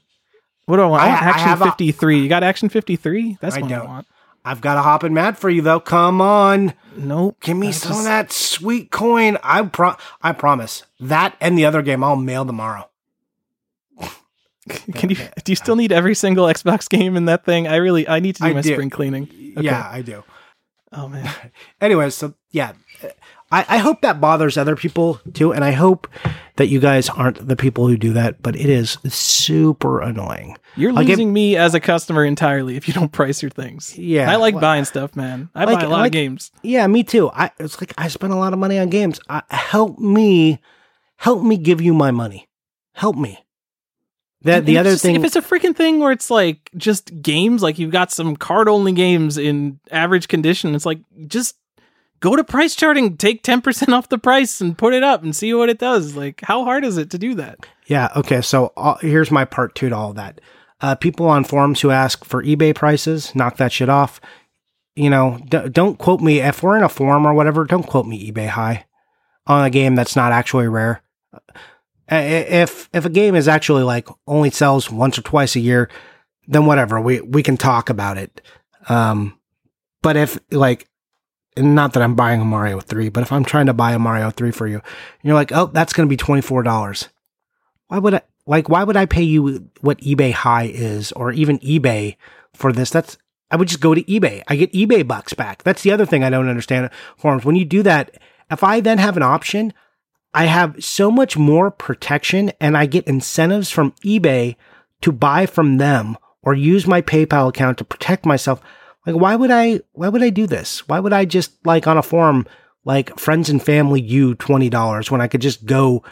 What do I want? I, I- want I Action have a- 53. you got Action 53? That's what I want. I've got a hopping mad for you though. Come on. Nope. Give me I some just- of that sweet coin. I pro- I promise. That and the other game I'll mail tomorrow. Can you? Do you still need every single Xbox game in that thing? I really. I need to do I my do. spring cleaning. Okay. Yeah, I do. Oh man. Anyways, so yeah, I, I hope that bothers other people too, and I hope that you guys aren't the people who do that. But it is super annoying. You're Like, losing me as a customer entirely if you don't price your things. Yeah, I like well- buying stuff, man. I Like- buy a lot like- of games. Yeah, me too. I it's like I spend a lot of money on games. I, help me, help me give you my money. Help me. That the other just- thing. if it's a freaking thing where it's like just games, like you've got some card only games in average condition, it's like just go to price charting, take ten percent off the price, and put it up and see what it does. Like, how hard is it to do that? Yeah. Okay. So uh, here's my part two to all that. Uh, people on forums who ask for eBay prices, knock that shit off. You know, d- don't quote me if we're in a forum or whatever. Don't quote me eBay high on a game that's not actually rare. Uh, If if a game is actually like only sells once or twice a year, then whatever we we can talk about it. Um, but if like, not that I'm buying a Mario three, but if I'm trying to buy a Mario three for you, you're like, oh, that's going to be twenty four dollars why would I like why would I pay you what eBay high is or even eBay for this? That's I would just go to eBay. I get eBay bucks back. That's the other thing I don't understand forums. When you do that, if I then have an option, I have so much more protection and I get incentives from eBay to buy from them or use my PayPal account to protect myself. Like why would I why would I do this? Why would I just like on a forum like friends and family you $20 when I could just go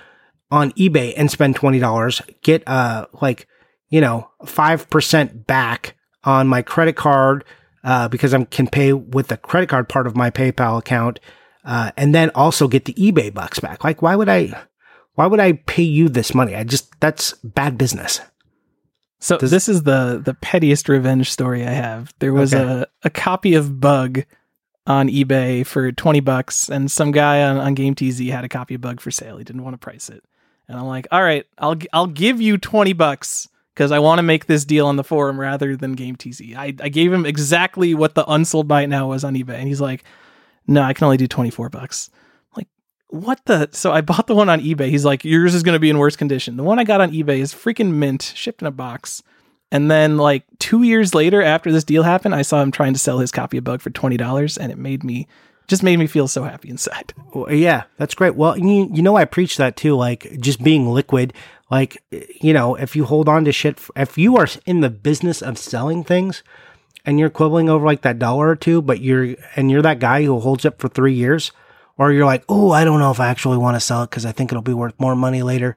on eBay and spend twenty dollars, get uh like you know five percent back on my credit card uh, because I can pay with the credit card part of my PayPal account, uh, and then also get the eBay bucks back. Like, why would I? Why would I pay you this money? I just that's bad business. So Does- this is the the pettiest revenge story I have. There was Okay. a, a copy of Bug on eBay for twenty bucks, and some guy on, on Game TZ had a copy of Bug for sale. He didn't want to price it, and I'm like, all right, I'll I'll give you twenty bucks because I want to make this deal on the forum rather than Game TZ. I I gave him exactly what the unsold buy now was on eBay, and he's like, no, I can only do twenty four bucks. What the? So I bought the one on eBay. He's like, yours is going to be in worse condition. The one I got on eBay is freaking mint, shipped in a box. And then like two years later, after this deal happened, I saw him trying to sell his copy of Bug for twenty dollars, and it made me just made me feel so happy inside. Yeah, that's great. Well, you, you know, I preach that too, like just being liquid. Like, you know, if you hold on to shit, if you are in the business of selling things and you're quibbling over like that dollar or two, but you're, and you're that guy who holds up for three years, or you're like, oh, I don't know if I actually want to sell it because I think it'll be worth more money later.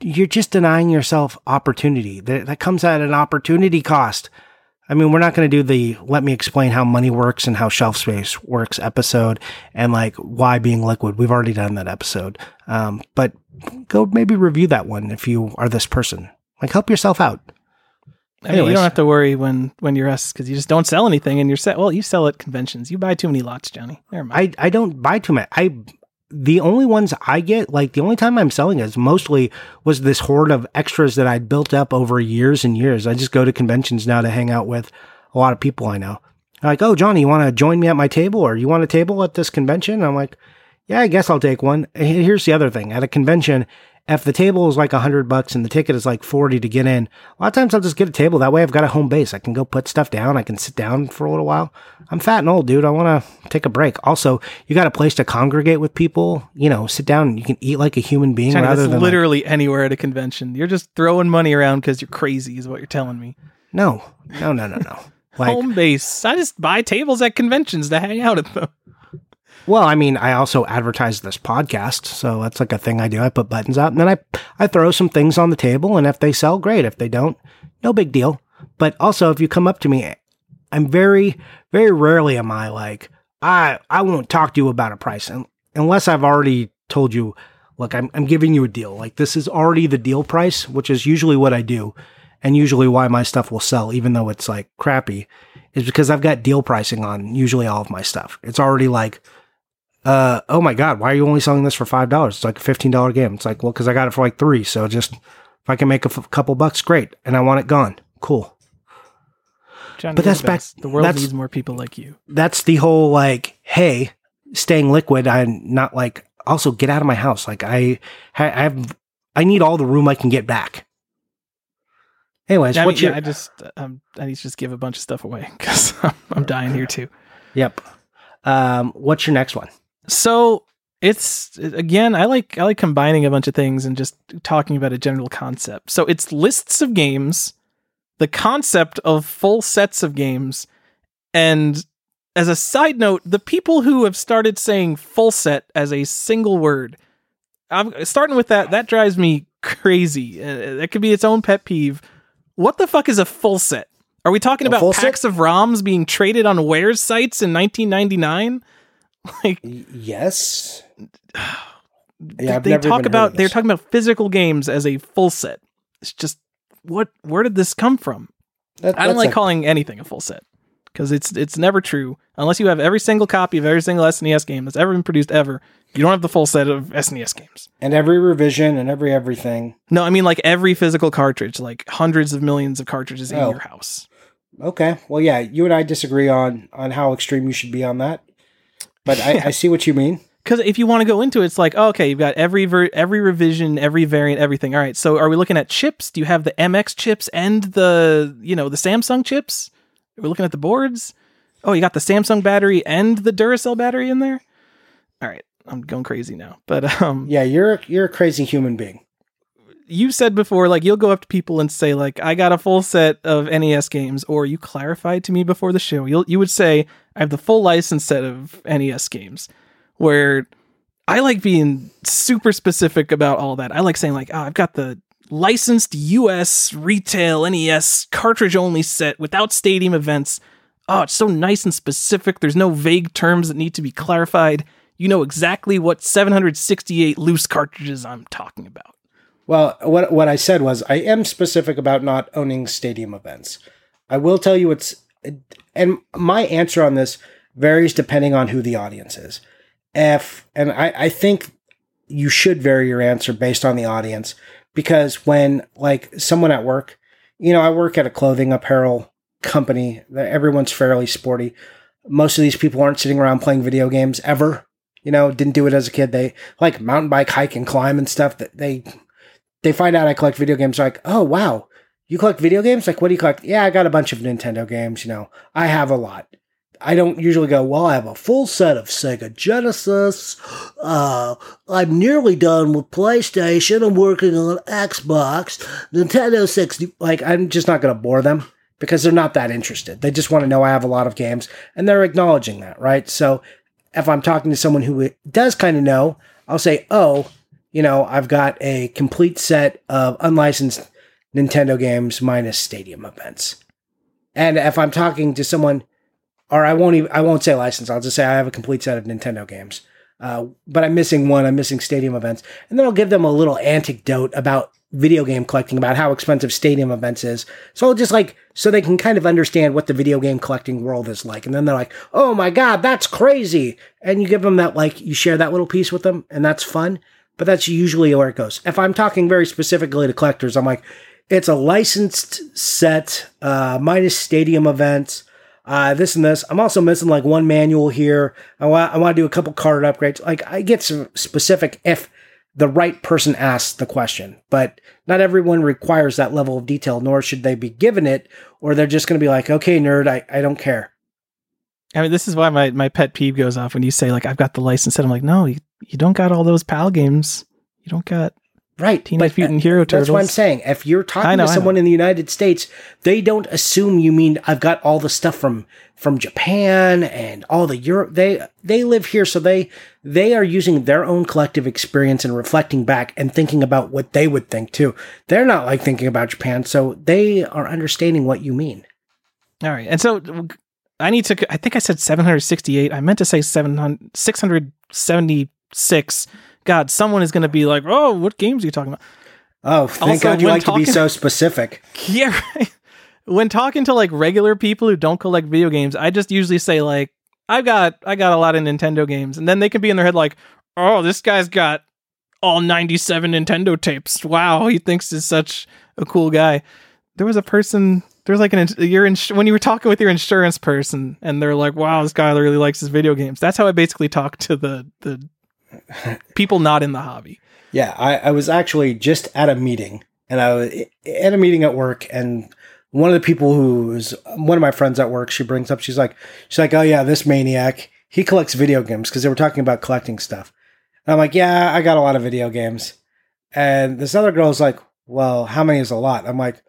You're just denying yourself opportunity. That, that comes at an opportunity cost. I mean, we're not going to do the let me explain how money works and how shelf space works episode and like why being liquid. We've already done that episode. Um, but go maybe review that one if you are this person. Like help yourself out. I mean, you don't have to worry when when you're us because you just don't sell anything and you're set. Well, you sell at conventions. You buy too many lots, Johnny. Never mind. I, I don't buy too much. I the only ones I get, like the only time I'm selling is mostly was this hoard of extras that I'd built up over years and years. I just go to conventions now to hang out with a lot of people I know. They're like, oh, Johnny, you want to join me at my table or you want a table at this convention? I'm like, yeah, I guess I'll take one. And Here's the other thing at a convention, if the table is like a hundred bucks and the ticket is like 40 to get in, a lot of times I'll just get a table. That way I've got a home base. I can go put stuff down. I can sit down for a little while. I'm fat and old, dude. I want to take a break. Also, you got a place to congregate with people, you know, sit down and you can eat like a human being Johnny, rather than like- literally anywhere at a convention. You're just throwing money around because you're crazy, is what you're telling me. no, no, no, no, no. Like, Home base. I just buy tables at conventions to hang out at them. Well, I mean, I also advertise this podcast, so that's like a thing I do. I put buttons out, and then I I throw some things on the table, and if they sell, great. If they don't, no big deal. But also, if you come up to me, I'm very very rarely am I like I I won't talk to you about a price unless I've already told you. Look, I'm I'm giving you a deal. Like this is already the deal price, which is usually what I do, and usually why my stuff will sell, even though it's like crappy, is because I've got deal pricing on usually all of my stuff. It's already like uh, oh my God, why are you only selling this for five dollars? It's like a fifteen dollar game. It's like, well, because I got it for like three. So just if I can make a f- couple bucks, great. And I want it gone. Cool. Johnny, But that's the back- The world needs more people like you. That's the whole like, hey, staying liquid. I'm not like also get out of my house. Like I, I have, I need all the room I can get back. Anyways, I, mean, what's yeah, your? I just um, I need to just give a bunch of stuff away because I'm, I'm dying here too. Yep. Um, what's your next one? So it's again, I like I like combining a bunch of things and just talking about a general concept. So it's lists of games, the concept of full sets of games, and as a side note, the people who have started saying full set as a single word, I'm starting with that. That drives me crazy. Uh, that could be its own pet peeve. What the fuck is a full set? Are we talking A about full set? packs of ROMs being traded on warez sites in 1999? Like Yes. they, they talk about they're talking about physical games as a full set. It's just what where did this come from? I don't like calling anything a full set because it's it's never true unless you have every single copy of every single SNES game that's ever been produced ever. You don't have the full set of SNES games. and every revision and every everything. No, I mean like every physical cartridge, like hundreds of millions of cartridges in Oh. your house. Okay. Well, yeah, you and I disagree on on how extreme you should be on that, but I, I see what you mean. Because if you want to go into it, it's like, oh, okay, you've got every ver- every revision, every variant, everything. All right, so are we looking at chips? Do you have the MX chips and the you know the Samsung chips? Are we looking at the boards? Oh, you got the Samsung battery and the Duracell battery in there. All right, I'm going crazy now. But um, Yeah, you're you're a crazy human being. You said before, like you'll go up to people and say, like, I got a full set of NES games, or you clarified to me before the show. You'll you would say, I have the full license set of NES games, where I like being super specific about all that. I like saying, like, oh, I've got the licensed US retail NES cartridge only set without stadium events. Oh, it's so nice and specific. There's no vague terms that need to be clarified. You know exactly what 768 loose cartridges I'm talking about. Well, what what I said was I am specific about not owning stadium events. I will tell you it's and my answer on this varies depending on who the audience is. If and I, I think you should vary your answer based on the audience because when like someone at work, you know, I work at a clothing apparel company that everyone's fairly sporty. Most of these people aren't sitting around playing video games ever. You know, didn't do it as a kid. They like mountain bike, hike, and climb and stuff. That they they find out I collect video games. Like, oh wow, you collect video games? Like, what do you collect? Yeah, I got a bunch of Nintendo games. You know, I have a lot. I don't usually go, well, I have a full set of Sega Genesis. Uh, I'm nearly done with PlayStation. I'm working on Xbox, Nintendo 60. Like, I'm just not going to bore them because they're not that interested. They just want to know I have a lot of games and they're acknowledging that, right? So if I'm talking to someone who does kind of know, I'll say, oh, you know, I've got a complete set of unlicensed Nintendo games minus stadium events. And if I'm talking to someone, or I won't even, I won't say license. I'll just say I have a complete set of Nintendo games. Uh, but I'm missing one. I'm missing stadium events, and then I'll give them a little anecdote about video game collecting, about how expensive stadium events is. So I'll just like so they can kind of understand what the video game collecting world is like, and then they're like, "Oh my god, that's crazy!" And you give them that like you share that little piece with them, and that's fun. But that's usually where it goes. If I'm talking very specifically to collectors, I'm like, it's a licensed set, uh, minus stadium events uh, this and this. I'm also missing like one manual here. I want I want to do a couple card upgrades. Like I get some specific if the right person asks the question, but not everyone requires that level of detail, nor should they be given it, or they're just going to be like, okay, nerd, I, I don't care. I mean, this is why my, my pet peeve goes off when you say like I've got the license set. I'm like, no, you, you don't got all those PAL games. You don't got Right. Teenage uh, Mutant Hero Turtles. That's what I'm saying. If you're talking know, to someone in the United States, they don't assume you mean I've got all the stuff from from Japan and all the Europe. They they live here, so they they are using their own collective experience and reflecting back and thinking about what they would think too. They're not like thinking about Japan, so they are understanding what you mean. All right. And so I need to, I think I said 768. I meant to say 700, 676. God, someone is going to be like, oh, what games are you talking about? Oh, thank Also, God you like to be so specific. Yeah, right. When talking to like regular people who don't collect video games, I just usually say like, I've got, I got a lot of Nintendo games. And then they can be in their head like, oh, this guy's got all 97 Nintendo tapes. Wow. He thinks he's such a cool guy. There was a person, there was like an, you're in, when you were talking with your insurance person and they're like, wow, this guy really likes his video games. That's how I basically talk to the, the people not in the hobby. Yeah, I, I was actually just at a meeting, and I was at a meeting at work, and one of the people who is one of my friends at work, she brings up, she's like, she's like, oh yeah, this maniac, he collects video games because they were talking about collecting stuff. And I'm like, yeah, I got a lot of video games, and this other girl's like, well, how many is a lot? I'm like,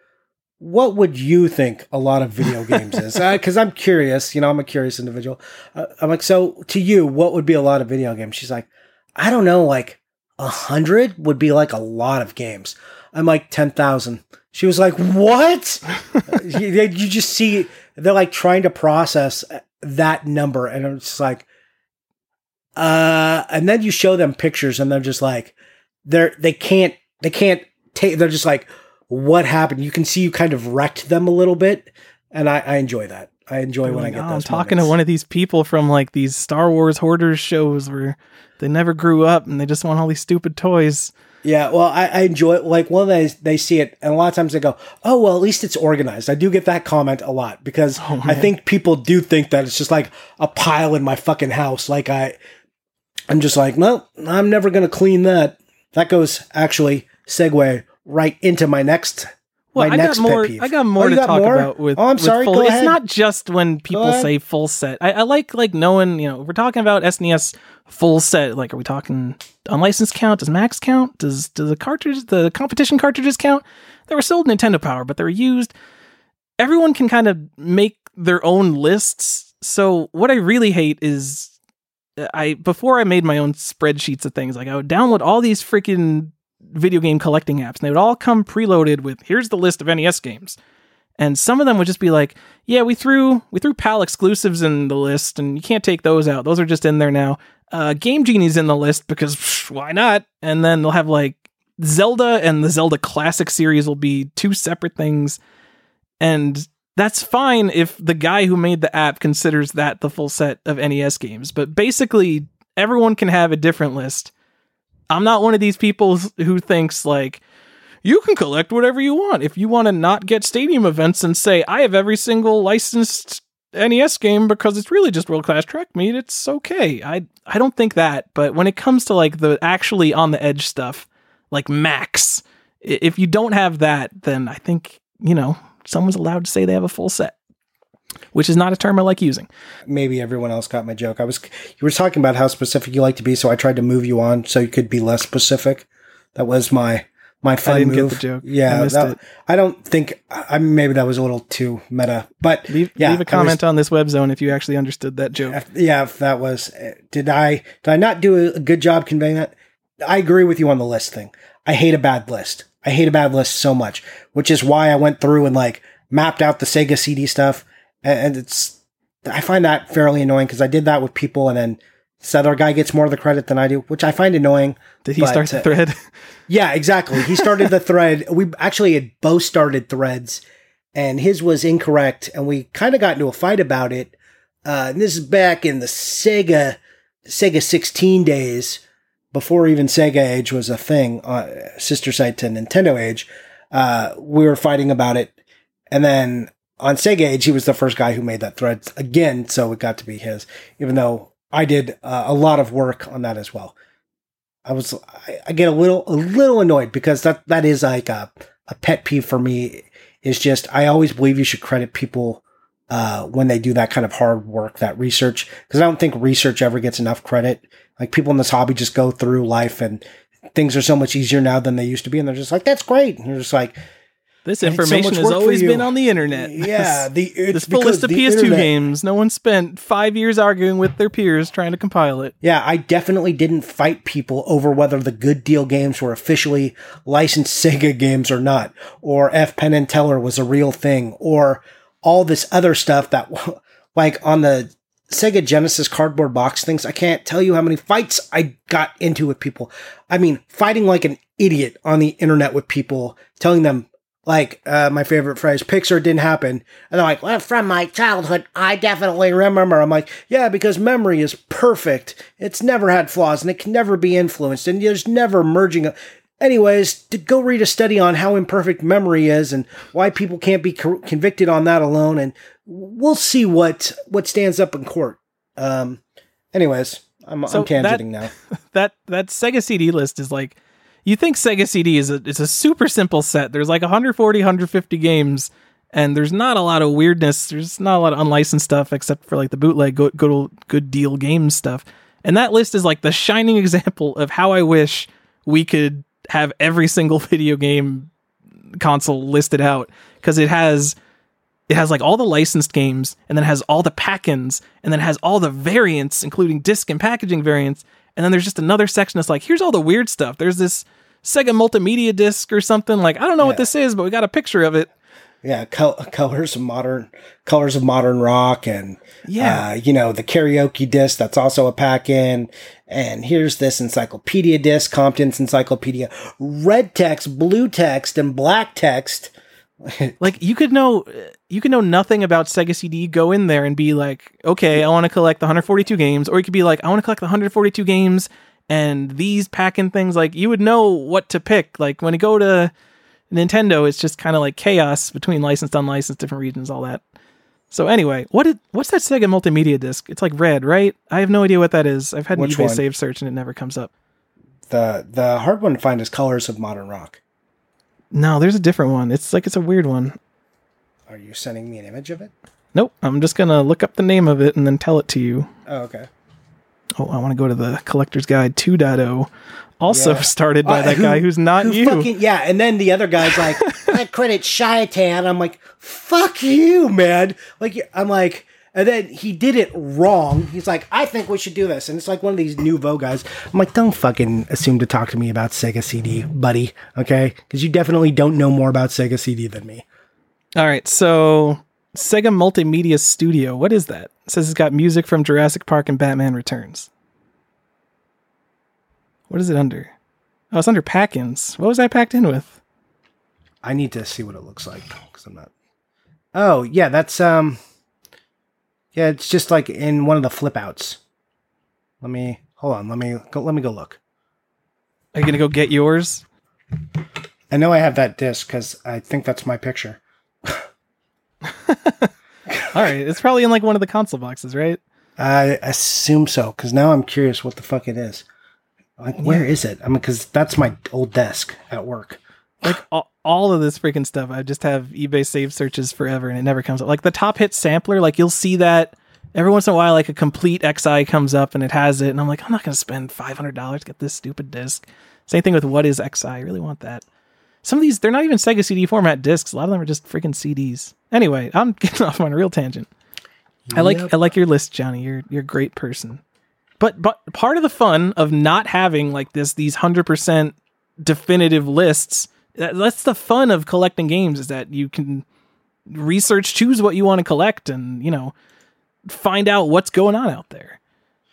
what would you think a lot of video games is? Because I'm curious, you know, I'm a curious individual. Uh, I'm like, so to you, what would be a lot of video games? She's like, I don't know, like a hundred would be like a lot of games. I'm like ten thousand. She was like, "What?" you, you just see they're like trying to process that number, and I'm just like, uh. And then you show them pictures, and they're just like, they're they can't they can't take. They're just like, what happened? You can see you kind of wrecked them a little bit, and I, I enjoy that. I enjoy when I Like, get oh, those. I'm talking to one of these people from like these Star Wars hoarders shows where they never grew up and they just want all these stupid toys. Yeah, well, I, I enjoy it. Like, one they they see it, and a lot of times they go, "Oh, well, at least it's organized." I do get that comment a lot because Oh, I think people do think that it's just like a pile in my fucking house. Like I, I'm just like, no, I'm never gonna clean that. That goes actually segue right into my next. Well, my I next got more. pet peeve. I got Oh, more you to got talk more? about with. Oh, I'm with sorry, Full, it's not just when people say full set. I, I like like knowing. You know, we're talking about SNES full set. Like, are we talking unlicensed count? Does max count? Does does the cartridge the competition cartridges count? They were sold Nintendo Power, but they were used. Everyone can kind of make their own lists. So what I really hate is uh, I before I made my own spreadsheets of things, like I would download all these freaking video game collecting apps, and they would all come preloaded with here's the list of NES games. And some of them would just be like, yeah, we threw we threw PAL exclusives in the list, and you can't take those out. Those are just in there now. Uh, Game Genie's in the list because pff, why not? And then they'll have like Zelda and the Zelda Classic series will be two separate things, and that's fine if the guy who made the app considers that the full set of NES games. But basically, everyone can have a different list. I'm not one of these people who thinks like you can collect whatever you want. If you want to not get stadium events and say I have every single licensed NES game because it's really just world class track meet, it's okay. I I don't think that. But when it comes to like the actually on the edge stuff, like Max, if you don't have that, then I think you know someone's allowed to say they have a full set. Which is not a term I like using. Maybe everyone else got my joke. I was you were talking about how specific you like to be, so I tried to move you on so you could be less specific. That was my my fun didn't get move. the joke. Yeah, I that-. I don't think I maybe that was a little too meta, but Leave, yeah, leave I a was- comment on this web zone if you actually understood that joke. If- yeah, if that was, uh, did I did I not do a good job conveying that? I agree with you on the list thing. I hate a bad list. I hate a bad list so much, which is why I went through and like mapped out the Sega CD stuff, and it's I find that fairly annoying because I did that with people, and then this other guy gets more of the credit than I do, which I find annoying. Did he but, start the uh, thread? Yeah, exactly. He started the thread. We actually had both started threads, and his was incorrect, and we kind of got into a fight about it. Uh, and this is back in the Sega Sega 16 days, before even Sega Age was a thing, uh, sister site to Nintendo Age. Uh, we were fighting about it, and then on Sega Age, he was the first guy who made that thread again, so it got to be his, even though I did uh, a lot of work on that as well. I was I, I get a little a little annoyed because that that is like a, a pet peeve for me. Is just I always believe you should credit people uh, when they do that kind of hard work, that research, because I don't think research ever gets enough credit. Like people in this hobby just go through life and things are so much easier now than they used to be, and they're just like, "That's great." And you're just like, This I did so information has always been on the internet. "Yeah, the this it's full because list of the PS2 internet- games. No one spent five years arguing with their peers trying to compile it. Yeah, I definitely didn't fight people over whether the Good Deal games were officially licensed Sega games or not, or if Penn and Teller was a real thing, or all this other stuff that, like on the Sega Genesis cardboard box things, I can't tell you how many fights I got into with people. I mean, fighting like an idiot on the internet with people, telling them, like, uh, my favorite phrase, pics or didn't happen. And they're like, well, from my childhood, I definitely remember. I'm like, yeah, because memory is perfect. It's never had flaws and it can never be influenced and there's never merging. Anyways, to go read a study on how imperfect memory is and why people can't be co- convicted on that alone. And we'll see what, what stands up in court. Um, anyways, I'm, So I'm tangenting now. That that Sega CD list is like you think Sega CD is a it's a super simple set. There's like 140, 150 games, and there's not a lot of weirdness. There's not a lot of unlicensed stuff except for like the bootleg good good, good deal games stuff. And that list is like the shining example of how I wish we could have every single video game console listed out because it has it has like all the licensed games and then has all the pack-ins and then has all the variants including disc and packaging variants and then there's just another section that's like here's all the weird stuff there's this sega multimedia disc or something like i don't know what this is but we got a picture of it Yeah, col- colors of modern colors of modern rock, and Yeah. uh, you know the karaoke disc that's also a pack in. And here's this encyclopedia disc, Compton's encyclopedia, red text, blue text, and black text. like you could know you can know nothing about sega cd go in there and be like okay i want to collect the 142 games or you could be like i want to collect the 142 games and these pack-in things. Like you would know what to pick. Like when you go to nintendo it's just kind of like chaos between licensed unlicensed different regions all that. So anyway what did what's that sega multimedia disc? It's like red right? I have no idea what that is. I've had an Which ebay one? save search and it never comes up. The the hard one to find is colors of modern rock. no there's a different one. It's like it's a weird one Are you sending me an image of it? nope i'm just gonna look up the name of it and then tell it to you Oh, okay. Oh, I want to go to the Collector's Guide 2.0, also Yeah. started by Uh, that who- guy who's not who you. Fucking, yeah, and then the other guy's like, I credit Shyatan. I'm like, fuck you, man. Like, I'm like, and then he did it wrong. He's like, I think we should do this. And it's like one of these nouveau guys. I'm like, don't fucking assume to talk to me about Sega CD, buddy. Okay? Because you definitely don't know more about Sega CD than me. All right, so Sega Multimedia Studio, what is that? It says it's got music from Jurassic Park and Batman Returns. What is it under? Oh, it's under pack-ins. What was I packed in with? I need to see what it looks like because I'm not. Oh, yeah, that's, um, yeah, it's just like in one of the flip outs. Let me, hold on, let me go, let me go look. Are you gonna go get yours? I know I have that disc because I think that's my picture. All right, it's probably in like one of the console boxes, right? I assume so because now I'm curious what the fuck it is. Like, where is it? I mean, because that's my old desk at work. like all, all of this freaking stuff. I just have eBay save searches forever, and it never comes up. Like the top hit sampler, like you'll see that every once in a while, like a complete X'Eye comes up and it has it, and I'm like, I'm not gonna spend five hundred dollars to get this stupid disc. Same thing with what is X'Eye. I really want that. Some of these, they're not even Sega CD format discs. A lot of them are just freaking CDs. Anyway, I'm getting off on a real tangent. I like Yep. I like your list, Johnny. You're you're a great person. But but part of the fun of not having like this these hundred percent definitive lists. that- That's the fun of collecting games is that you can research, choose what you want to collect, and you know find out what's going on out there.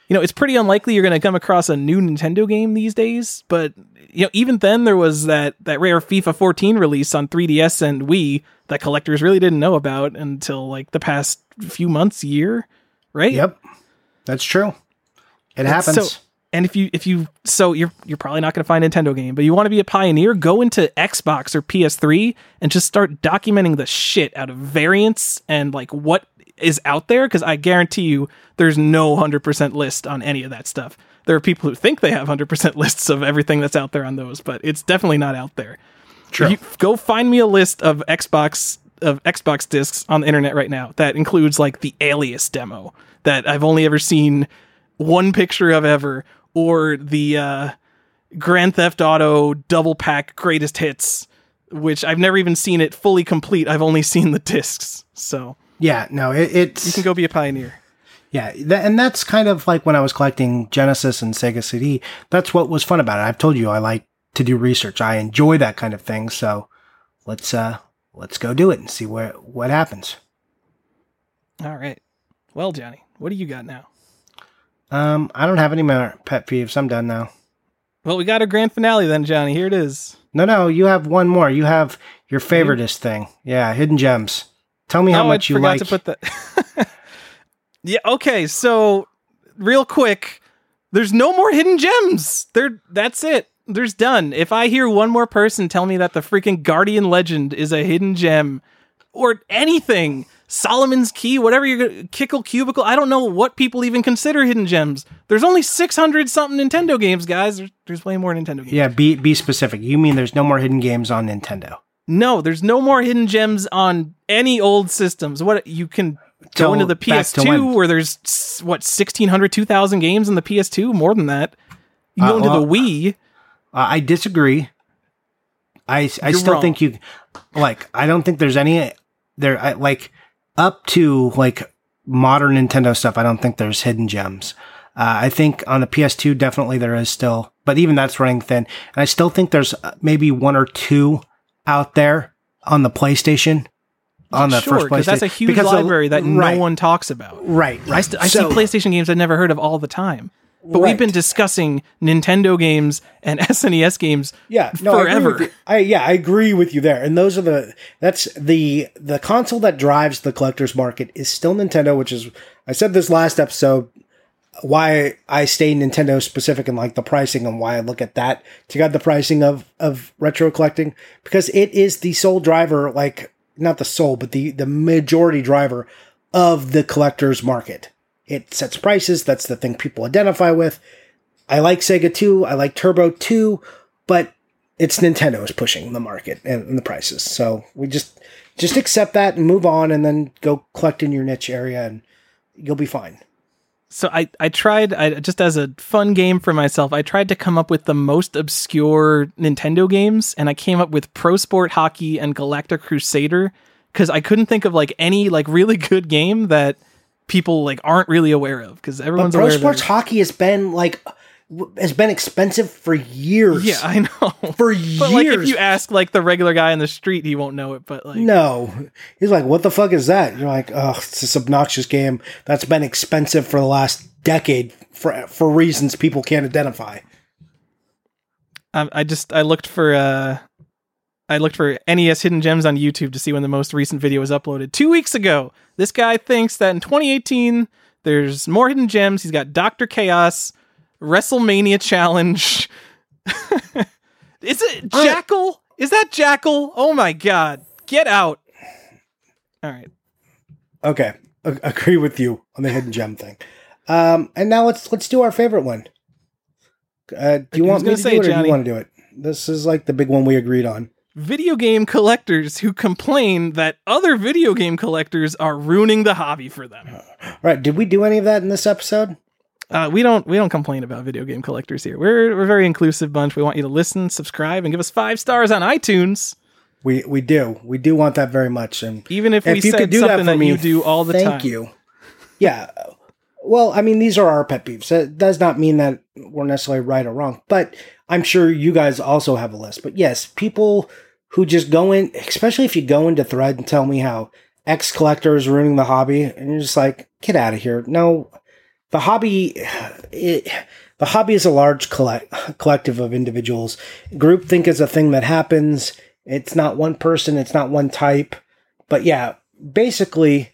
You know, it's pretty unlikely you're going to come across a new Nintendo game these days, but you know, even then there was that that rare FIFA 14 release on 3DS and Wii that collectors really didn't know about until like the past few months, year, right? Yep, that's true. It And happens. So, and if you if you so you're you're probably not going to find a Nintendo game, but you want to be a pioneer, go into Xbox or PS3 and just start documenting the shit out of variants and like what is out there because I guarantee you there's no 100% list on any of that stuff. There are people who think they have 100% lists of everything that's out there on those, but it's definitely not out there. True. You, go find me a list of Xbox of Xbox discs on the internet right now that includes like the Alias demo that I've only ever seen one picture of ever, or the uh, Grand Theft Auto double pack greatest hits, which I've never even seen it fully complete. I've only seen the discs. So yeah, no, it, it's you can go be a pioneer. Yeah, th- and that's kind of like when I was collecting Genesis and Sega CD. That's what was fun about it. I've told you I like to do research. I enjoy that kind of thing. So let's uh let's go do it and see where what happens. All right. Well, Johnny, what do you got now? Um, I don't have any more pet peeves. I'm done now. Well, we got a grand finale then, Johnny. Here it is. No, no, you have one more. You have your favoritist thing. Yeah, hidden gems. Tell me how oh, much I you forgot like. to put that. yeah. Okay. So, real quick, there's no more hidden gems. There. That's it. There's done. If I hear one more person tell me that the freaking Guardian Legend is a hidden gem, or anything, Solomon's Key, whatever you're gonna Kickle Cubicle, I don't know what people even consider hidden gems. There's only 600 something Nintendo games, guys. There's, there's way more Nintendo games. yeah, be be specific. You mean there's no more hidden games on Nintendo? No, there's no more hidden gems on any old systems. What you can go into the PS2 where there's what 1600 2000 games in the PS2, more than that. You can Uh, go into well, the Wii. I disagree. I, I You're still wrong. think you like I don't think there's any there I, like up to like modern Nintendo stuff. I don't think there's hidden gems. Uh, I think on the PS2 definitely there is still, but even that's running thin. And I still think there's uh, maybe one or two out there on the PlayStation. On the sure, first because PlayStation, that's a huge because the- library that right, no one talks about. Right, I, right. st- I So- see PlayStation games I've never heard of all the time. But we've been discussing Nintendo games and SNES games yeah, no, forever. you. I, yeah, I agree with you there. And those are the that's the the console that drives the collector's market is still Nintendo, which is I said this last episode why I stay Nintendo specific and like the pricing and why I look at that to get the pricing of of retro collecting because it is the sole driver, like not the sole, but the the majority driver of the collector's market. It sets prices. That's the thing people identify with. I like Sega too. I like Turbo too, but it's Nintendo is pushing the market and, and the prices. So we just just accept that and move on, and then go collect in your niche area, and you'll be fine. So I, I tried I just as a fun game for myself, I tried to come up with the most obscure Nintendo games and I came up with Pro Sport Hockey and Galactic Crusader cuz I couldn't think of like any like really good game that people like aren't really aware of cuz everyone's Pro aware of sports hockey has been like has been expensive for years. Yeah, I know. for but years. like if you ask like the regular guy in the street, he won't know it, but like no, he's like, "What the fuck is that?" You're like, "Oh, it's this obnoxious game that's been expensive for the last decade for for reasons people can't identify." I, I just I looked for uh I looked for NES hidden gems on YouTube to see when the most recent video was uploaded. Two weeks ago, this guy thinks that in 2018 there's more hidden gems. He's got Doctor Chaos, WrestleMania Challenge. Is it Jackal? Is that Jackal? Oh my god! Get out! All right. Okay, a- agree with you on the hidden gem thing. Um, and now let's let's do our favorite one. Uh, do you want me gonna say do it, it, or do you want to do it? This is like the big one we agreed on. video game collectors who complain that other video game collectors are ruining the hobby for them. All right, Did we do any of that in this episode? Uh, we don't we don't complain about video game collectors here. We're we're a very inclusive bunch. We want you to listen, subscribe, and give us five stars on iTunes. We we do. We do want that very much. And Even if, if we said something that, for me you do all the thank time. you. Yeah. Well, I mean, these are our pet peeves. That does not mean that we're necessarily right or wrong, but I'm sure you guys also have a list. But yes, people who just go in, especially if you go into thread and tell me how X collector is ruining the hobby, and you're just like, get out of here. No, the hobby, it, the hobby is a large collect, collective of individuals. Groupthink is a thing that happens. It's not one person. It's not one type. But yeah, basically,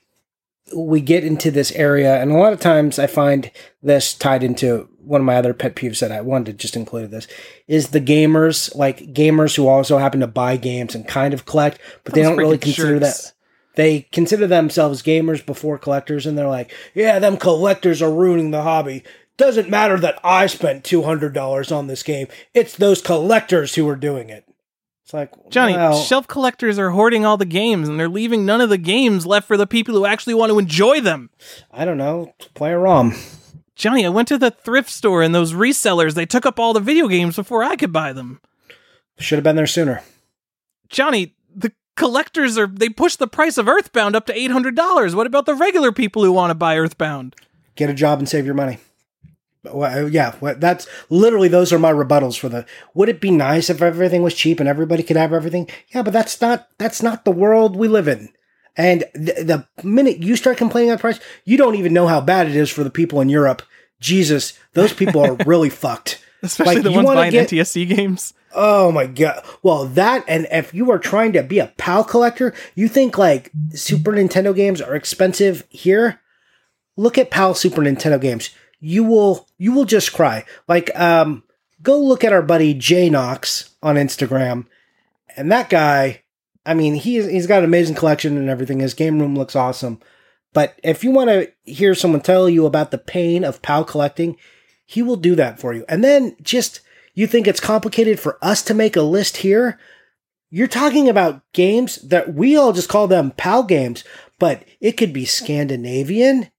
we get into this area, and a lot of times I find this tied into one of my other pet peeves that I wanted to just include this is the gamers, like gamers who also happen to buy games and kind of collect, but they Those don't really consider jerks. that they consider themselves gamers before collectors, and they're like, yeah, them collectors are ruining the hobby. Doesn't matter that I spent two hundred dollars on this game. It's those collectors who are doing it. It's like Johnny, well, shelf collectors are hoarding all the games and they're leaving none of the games left for the people who actually want to enjoy them. I don't know. Play a ROM. Johnny, I went to the thrift store and those resellers, they took up all the video games before I could buy them. Should have been there sooner. Johnny, collectors are they push the price of Earthbound up to $800. What about the regular people who want to buy Earthbound? Get a job and save your money. Well, yeah, that's literally those are my rebuttals for the. Would it be nice if everything was cheap and everybody could have everything? Yeah, but that's not that's not the world we live in. And the, the minute you start complaining on price, you don't even know how bad it is for the people in Europe. Jesus, those people are really fucked. Especially Like, the ones buying get- NTSC games. Oh my god. Well, that and if you are trying to be a PAL collector, you think like Super Nintendo games are expensive here? Look at PAL Super Nintendo games. You will you will just cry. Like um go look at our buddy Jay Knox on Instagram. And that guy, I mean, he he's got an amazing collection and everything. His game room looks awesome. But if you want to hear someone tell you about the pain of PAL collecting, he will do that for you. And then just you think it's complicated for us to make a list here? You're talking about games that we all just call them PAL games, but it could be Scandinavian,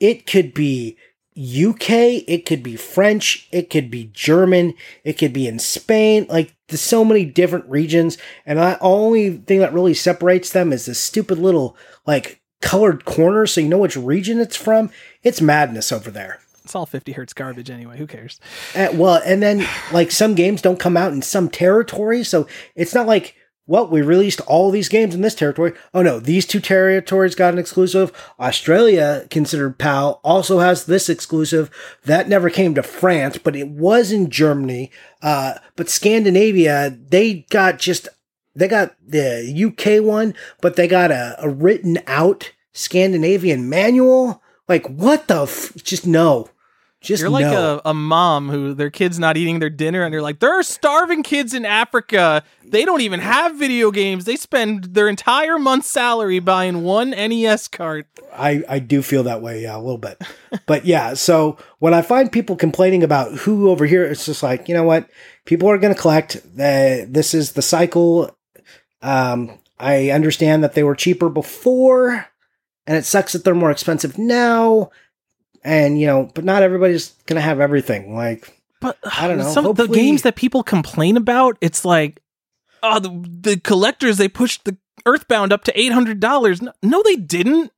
it could be UK, it could be French, it could be German, it could be in Spain. Like there's so many different regions, and the only thing that really separates them is this stupid little like colored corner, so you know which region it's from. It's madness over there. It's all 50 hertz garbage anyway. Who cares? Uh, well, and then like some games don't come out in some territories, so it's not like well, we released all these games in this territory. Oh no, these two territories got an exclusive. Australia, considered PAL, also has this exclusive. That never came to France, but it was in Germany. Uh, but Scandinavia, they got just they got the UK one, but they got a, a written out Scandinavian manual. Like what the? F- just no. Just You're like no. a, a mom who their kid's not eating their dinner, and you're like, there are starving kids in Africa. They don't even have video games. They spend their entire month's salary buying one NES cart. I, I do feel that way, yeah, a little bit. but yeah, so when I find people complaining about who over here, it's just like, you know what? People are going to collect. Uh, this is the cycle. Um, I understand that they were cheaper before, and it sucks that they're more expensive now. And, you know, but not everybody's to have everything. Like, But I don't know. Some the games that people complain about, it's like, oh, the, the collectors they pushed the Earthbound up to eight hundred dollars. No, no, they didn't.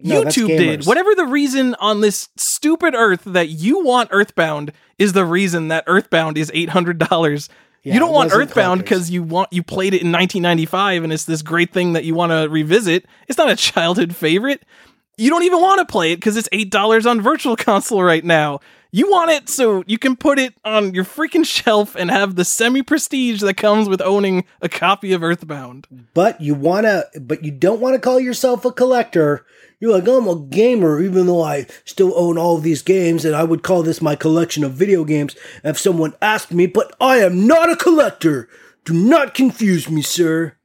No, YouTube did. Whatever the reason on this stupid Earth that you want Earthbound is the reason that Earthbound is eight hundred dollars. Yeah, you don't want Earthbound because you want you played it in 1995 and it's this great thing that you want to revisit. It's not a childhood favorite. You don't even want to play it because it's eight dollars on Virtual Console right now. You want it so you can put it on your freaking shelf and have the semi prestige that comes with owning a copy of Earthbound. but you want to, but you don't want to call yourself a collector. You're like, I'm a gamer, even though I still own all of these games, and I would call this my collection of video games if someone asked me, but I am not a collector. Do not confuse me, sir.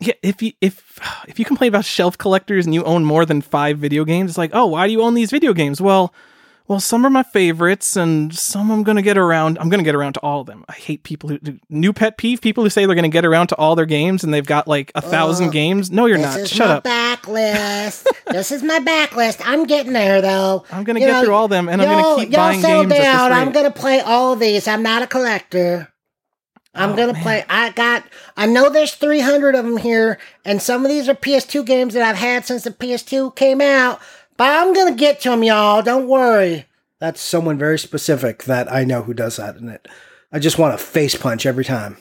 Yeah, if you if if you complain about shelf collectors and you own more than five video games, it's like, oh, why do you own these video games? Well, Well, some are my favorites, and some I'm going to get around. I'm going to get around to all of them. I hate people who new pet peeve. People who say they're going to get around to all their games, and they've got like a thousand Oh, games. No, you're This not. is Shut my up. backlist. this is my backlist. I'm getting there though. I'm gonna You get through all them, and I'm gonna keep buying games at this down. I'm gonna play all of these. I'm not a collector. I'm Oh, gonna man. play. I got. I know there's 300 of them here, and some of these are PS2 games that I've had since the PS2 came out. But I'm gonna get to them, y'all. Don't worry. That's someone very specific that I know who does that and it. I just want to face punch every time.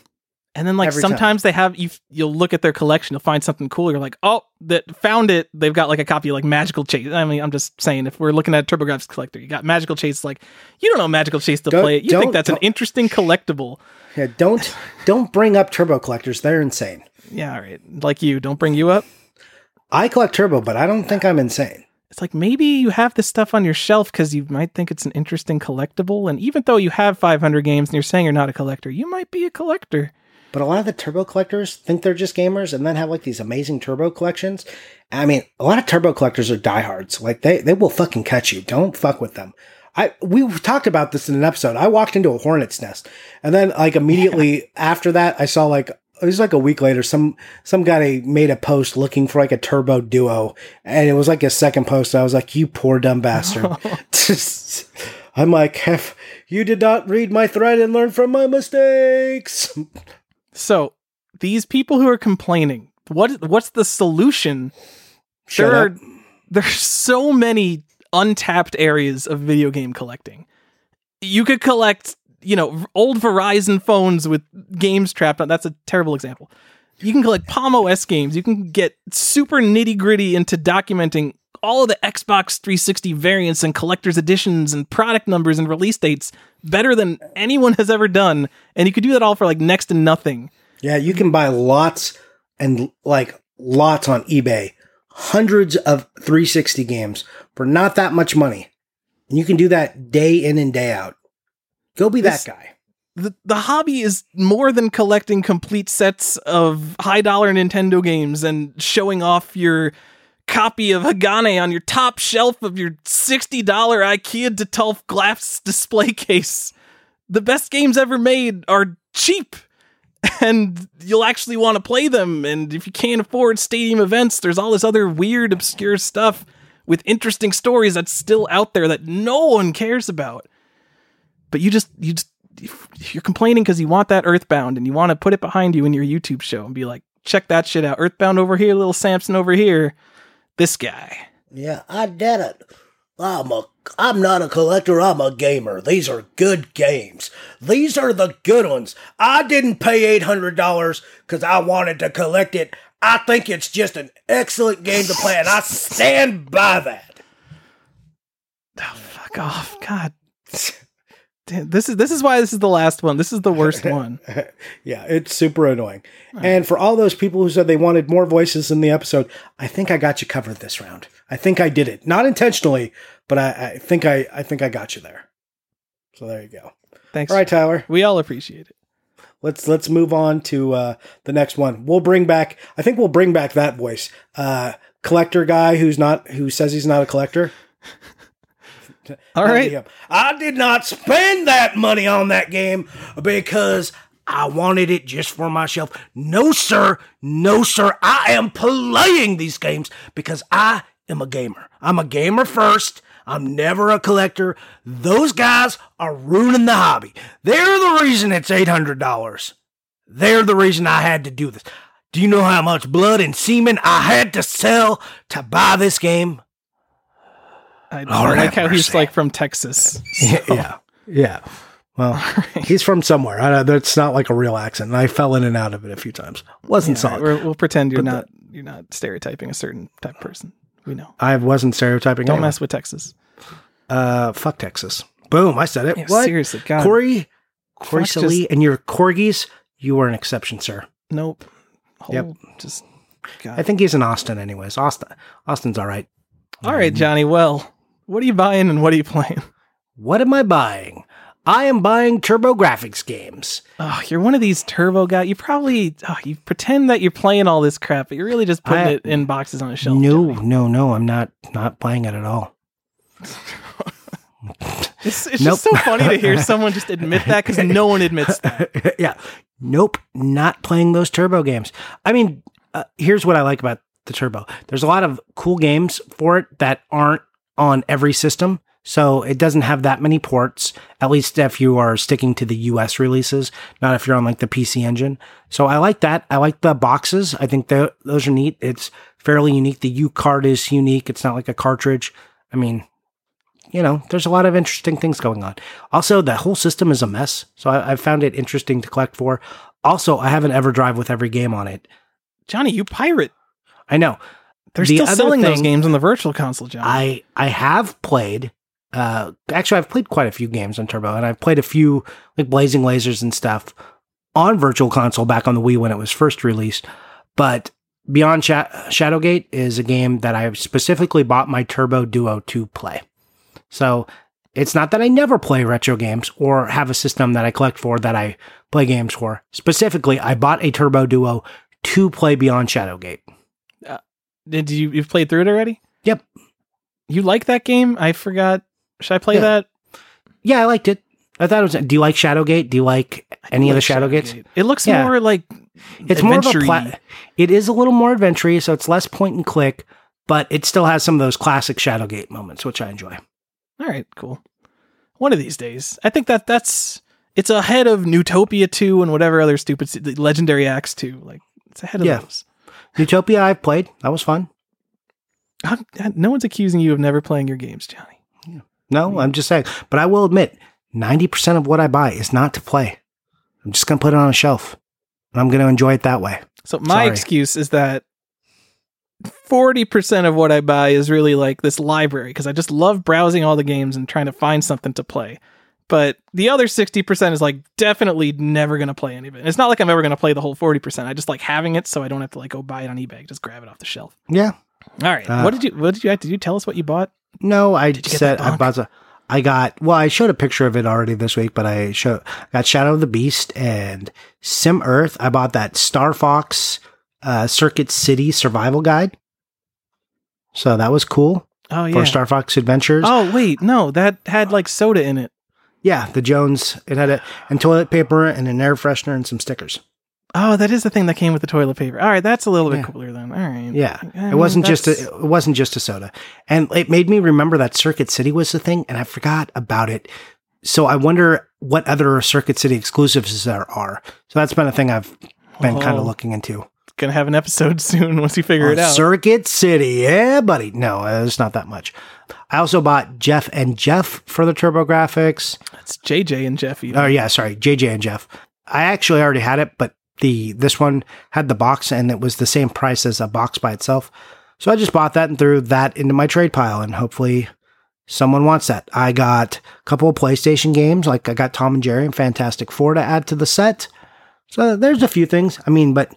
And then like Every time. sometimes they have you you'll look at their collection, you'll find something cool. You're like, oh, that found it. They've got like a copy of like Magical Chase. I mean, I'm just saying, if we're looking at TurboGrafx collector, you got Magical Chase. Like, you don't know Magical Chase to Don't- play it. You think that's an interesting collectible? Yeah, don't don't bring up turbo collectors. They're insane. Yeah, all right. Like you, don't bring you up. I collect turbo, but I don't think I'm insane. It's like maybe you have this stuff on your shelf because you might think it's an interesting collectible. And even though you have 500 games and you're saying you're not a collector, you might be a collector. But a lot of the turbo collectors think they're just gamers and then have like these amazing turbo collections. I mean, a lot of turbo collectors are diehards. Like they, they will fucking catch you. Don't fuck with them. I we talked about this in an episode. I walked into a hornet's nest, and then like immediately after that, I saw like it was like a week later. Some some guy made a post looking for like a turbo duo, and it was like a second post. I was like, "You poor dumb bastard." I'm like, "If you did not read my thread and learn from my mistakes." So these people who are complaining, what what's the solution? Shut there up. are there's so many untapped areas of video game collecting. You could collect, you know, old Verizon phones with games trapped on. That's a terrible example. You can collect Palm OS games. You can get super nitty gritty into documenting all of the Xbox 360 variants and collector's editions and product numbers and release dates better than anyone has ever done. And you could do that all for like next to nothing. Yeah, you can buy lots and like lots on eBay, hundreds of 360 games for not that much money. And you can do that day in and day out. Go be This- that guy. the, the hobby is more than collecting complete sets of high dollar Nintendo games and showing off your copy of Hagane on your top shelf of your $60 IKEA Detolf glass display case. The best games ever made are cheap and you'll actually want to play them. And if you can't afford stadium events, there's all this other weird, obscure stuff with interesting stories that's still out there that no one cares about. But you just, you just, you're complaining because you want that Earthbound and you want to put it behind you in your YouTube show and be like, check that shit out. Earthbound over here, little Samson over here. This guy. Yeah, I did it. I'm a I'm not a collector, I'm a gamer. These are good games. These are the good ones. I didn't pay $800 cuz I wanted to collect it. I think it's just an excellent game to play and I stand by that. Oh, fuck off. God. Damn, this is this is why this is the last one. This is the worst one. Yeah, it's super annoying. And for all those people who said they wanted more voices in the episode, I think I got you covered this round. I think I did it. Not intentionally, but I, I think I, I think I got you there. So there you go. Thanks. All right, Tyler. We all appreciate it. Let's let's move on to uh, the next one. We'll bring back. I think we'll bring back that voice. Uh, collector guy who's not who says he's not a collector. All right. I did not spend that money on that game because I wanted it just for myself. No, sir. No, sir. I am playing these games because I am a gamer. I'm a gamer first. I'm never a collector. Those guys are ruining the hobby. They're the reason it's $800. They're the reason I had to do this. Do you know how much blood and semen I had to sell to buy this game? I, Lord I like how he's like from Texas. yeah, yeah. Well, he's from somewhere. I, that's not like a real accent. And I fell in and out of it a few times. Wasn't Yeah, solid. we'll pretend you're But not you're not stereotyping a certain type of person. We know. I wasn't stereotyping. Don't anyone. mess with Texas. Uh, fuck Texas. Boom! I said it. Yeah, what? seriously, God. Corey, Corey Fuck Salee, just- and your corgis. You are an exception, sir. Nope. Whole, Yep. Just. God. I think he's in Austin, anyways. Austin, Austin's all right. All right, Johnny. Well, what are you buying and what are you playing? What am I buying? I am buying TurboGrafx games. Oh, you're one of these turbo guys. You probably oh, you pretend that you're playing all this crap, but you're really just putting I- it in boxes on a shelf. No, no, no. I'm not not buying it at all. It's, it's Nope. just so funny to hear someone just admit that because no one admits that. yeah. Nope. Not playing those turbo games. I mean, uh, here's what I like about the turbo. There's a lot of cool games for it that aren't on every system. So it doesn't have that many ports, at least if you are sticking to the US releases, not if you're on like the PC engine. So I like that. I like the boxes. I think tho- those are neat. It's fairly unique. The HuCard is unique. It's not like a cartridge. I mean, you know, there's a lot of interesting things going on. Also, the whole system is a mess. So I, I found it interesting to collect for. Also, I have an EverDrive with every game on it. Johnny, you pirate. I know. They're The still selling those games on the virtual console, Johnny. I I have played. Uh, actually, I've played quite a few games on Turbo, and I've played a few like Blazing Lasers and stuff on Virtual Console back on the Wii when it was first released. But Beyond Sha- Shadowgate is a game that I specifically bought my Turbo Duo to play. So it's not that I never play retro games or have a system that I collect for that I play games for. Specifically, I bought a Turbo Duo to play Beyond Shadowgate. Did you you've played through it already? Yep. You like that game? I forgot. Should I play Yeah. that? Yeah, I liked it. I thought it was. Do you like Shadowgate? Do you like any of the Like Shadowgates? It looks Yeah. more like It's more of a adventure-y. It is a little more adventure so it's less point and click, but it still has some of those classic Shadowgate moments, which I enjoy. All right, cool. One of these days, I think that that's it's ahead of Neutopia two and whatever other stupid Legendary Axe two. Like it's ahead of Yeah. those. Neutopia, I've played. That was fun. How- No one's accusing you of never playing your games, Johnny. No, I'm just saying. But I will admit, 90% of what I buy is not to play. I'm just going to put it on a shelf. And I'm going to enjoy it that way. So my Sorry. excuse is that forty percent of what I buy is really like this library because I just love browsing all the games and trying to find something to play. But the other sixty percent is like definitely never gonna play any of it. And it's not like I'm ever gonna play the whole forty percent. I just like having it so I don't have to like go buy it on eBay. Just grab it off the shelf. Yeah. All right. Uh, what did you what did you did you tell us what you bought? No, I said I bought. A, I got. Well, I showed a picture of it already this week, but I show got Shadow of the Beast and Sim Earth. I bought that Star Fox uh, Circuit City Survival Guide. So that was cool Oh yeah. for Star Fox Adventures. oh wait, no, that had like soda in it. Yeah, the Jones. It had a and toilet paper and an air freshener and some stickers. Oh, that is the thing that came with the toilet paper. All right, that's a little bit Yeah. cooler then. All right. Yeah, Uh, it wasn't just a, it wasn't just a soda, and it made me remember that Circuit City was the thing, and I forgot about it. So I wonder what other Circuit City exclusives there are. So that's been a thing I've been kind Oh. of looking into. gonna have an episode soon once you figure it out. Circuit City, yeah, buddy. No, uh, it's not that much. I also bought Jeff and Jeff for the TurboGrafx. It's JJ and Jeff. Even. Oh yeah, sorry, JJ and Jeff. I actually already had it, but the this one had the box and it was the same price as a box by itself. So I just bought that and threw that into my trade pile and hopefully someone wants that. I got a couple of PlayStation games, like I got Tom and Jerry and Fantastic Four to add to the set. So there's a few things. I mean, but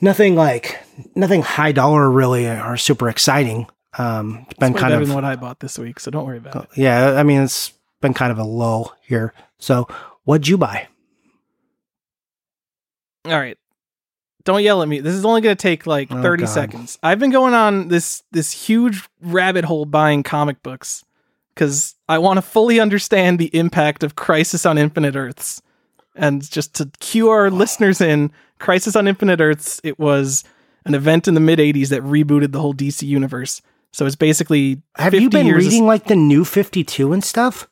nothing like nothing high dollar really or super exciting. Um, it's been It's kind of what I bought this week, so don't worry about it. yeah, I mean, it's been kind of a lull here. So, what'd you buy? All right. Don't yell at me. This is only going to take like Oh, 30 God. seconds. I've been going on this this huge rabbit hole buying comic books cuz I want to fully understand the impact of Crisis on Infinite Earths. And just to cue our listeners in, Crisis on Infinite Earths, it was an event in the mid 80s that rebooted the whole DC universe. So it's basically Have 50 you been years of- reading like the new 52 and stuff?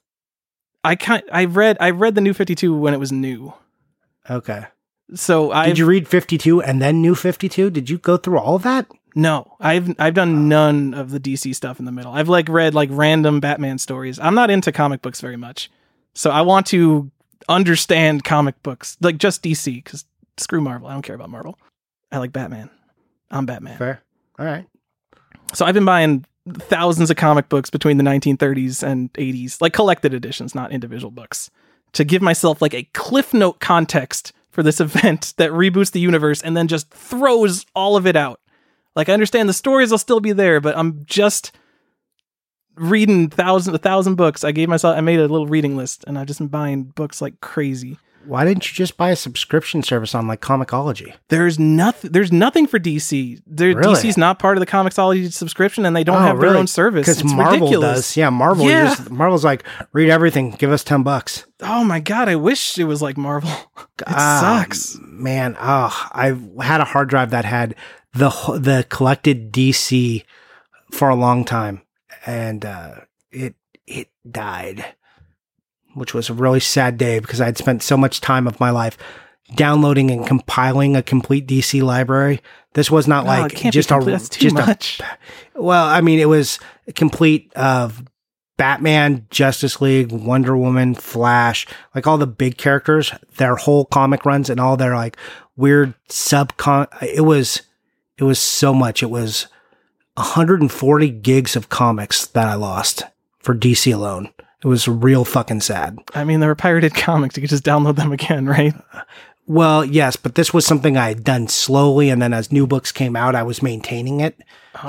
I kind I read I read the new 52 when it was new. Okay. So I Did you read 52 and then new 52? Did you go through all of that? No, I've I've done none of the DC stuff in the middle. I've like read like random Batman stories. I'm not into comic books very much, so I want to understand comic books like just DC because screw Marvel. I don't care about Marvel. I like Batman. I'm Batman. Fair. All right. So I've been buying thousands of comic books between the 1930s and 80s, like collected editions, not individual books, to give myself like a cliff note context for this event that reboots the universe and then just throws all of it out. Like I understand the stories will still be there, but I'm just reading thousand a thousand books. I gave myself I made a little reading list and I've just been buying books like crazy. Why didn't you just buy a subscription service on like Comixology? There's nothing. There's nothing for DC. Really? DC's not part of the Comixology subscription, and they don't Oh, have their own service. Because Marvel ridiculous. does. Yeah, Marvel. Yeah. Just, Marvel's like, read everything. Give us ten bucks. Oh my god! I wish it was like Marvel. It Ah, sucks. man. Oh, I had a hard drive that had the the collected DC for a long time, and uh, it it died, which was a really sad day because I had spent so much time of my life downloading and compiling a complete DC library. This was not Oh, like just a complete. That's too just a much. well, I mean, it was complete of Batman, Justice League, Wonder Woman, Flash, like all the big characters, their whole comic runs and all their like weird subcon. It was, it was so much. It was 140 gigs of comics that I lost for DC alone. It was real fucking sad. I mean, they were pirated comics. You could just download them again, right? Well, yes, but this was something I had done slowly, and then as new books came out, I was maintaining it.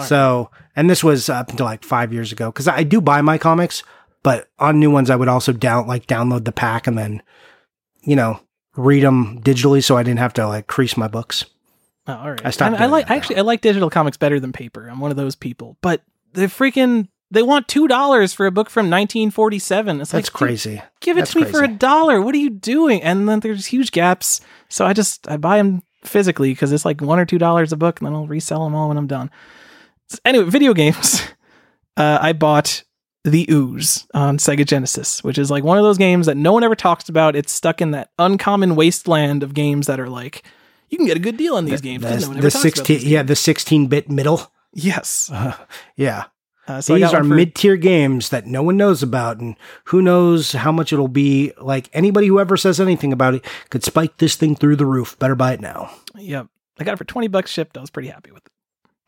So, and this was up until like five years ago because I do buy my comics, but on new ones, I would also down like download the pack and then, you know, read them digitally, so I didn't have to like crease my books. Oh, all right. I I doing like actually I like digital comics better than paper. I'm one of those people. But the freaking they want two dollars for a book from 1947. It's That's like crazy. give it That's to me for a dollar. What are you doing? And then there's huge gaps. So I just I buy them physically because it's like one or two dollars a book, and then I'll resell them all when I'm done. So anyway, video games. Uh, I bought the Ooze on Sega Genesis, which is like one of those games that no one ever talks about. It's stuck in that uncommon wasteland of games that are like you can get a good deal on these games. The, no one the talks 16, these yeah, the 16 bit middle. Yes. Yeah. Uh, so These are for- mid tier games that no one knows about, and who knows how much it'll be. Like anybody who ever says anything about it could spike this thing through the roof. Better buy it now. Yep. I got it for 20 bucks shipped. I was pretty happy with it.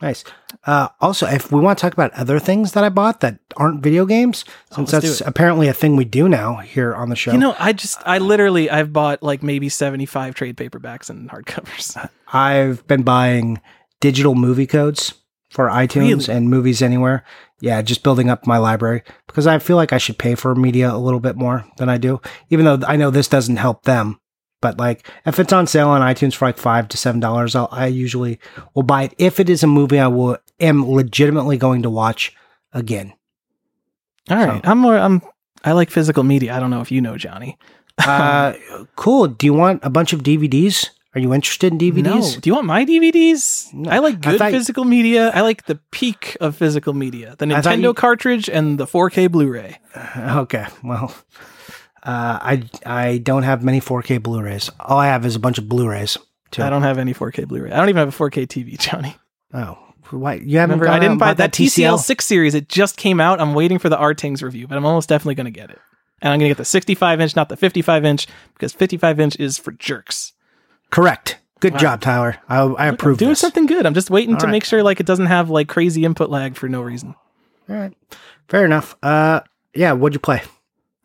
Nice. Uh, also, if we want to talk about other things that I bought that aren't video games, since let's that's apparently a thing we do now here on the show. You know, I just, I literally, I've bought like maybe 75 trade paperbacks and hardcovers. I've been buying digital movie codes for iTunes Really? and Movies Anywhere. Yeah, just building up my library because I feel like I should pay for media a little bit more than I do, even though I know this doesn't help them. But like, if it's on sale on iTunes for like five to seven dollars, I'll usually will buy it if it is a movie I will am legitimately going to watch again. All right. I'm more, I'm, I like physical media. I don't know if you know, Johnny. Uh, cool. Do you want a bunch of DVDs? Are you interested in DVDs? No. Do you want my DVDs? No. I like I good thought- physical media. I like the peak of physical media the Nintendo you- cartridge and the 4K Blu ray. Okay, well, uh, I I don't have many 4K Blu-rays. All I have is a bunch of Blu-rays. Too. I don't have any 4K Blu ray. I don't even have a 4K TV, Johnny. Oh, why you haven't? Remember, I didn't buy that TCL 6 series. It just came out. I'm waiting for the RTINGS review, but I'm almost definitely going to get it. And I'm going to get the 65 inch, not the 55 inch, because 55 inch is for jerks. Correct. Good job, Tyler. I, I I'm approve. doing this. something good. I'm just waiting to right. make sure like it doesn't have like crazy input lag for no reason. All right, fair enough. Uh, yeah. What'd you play?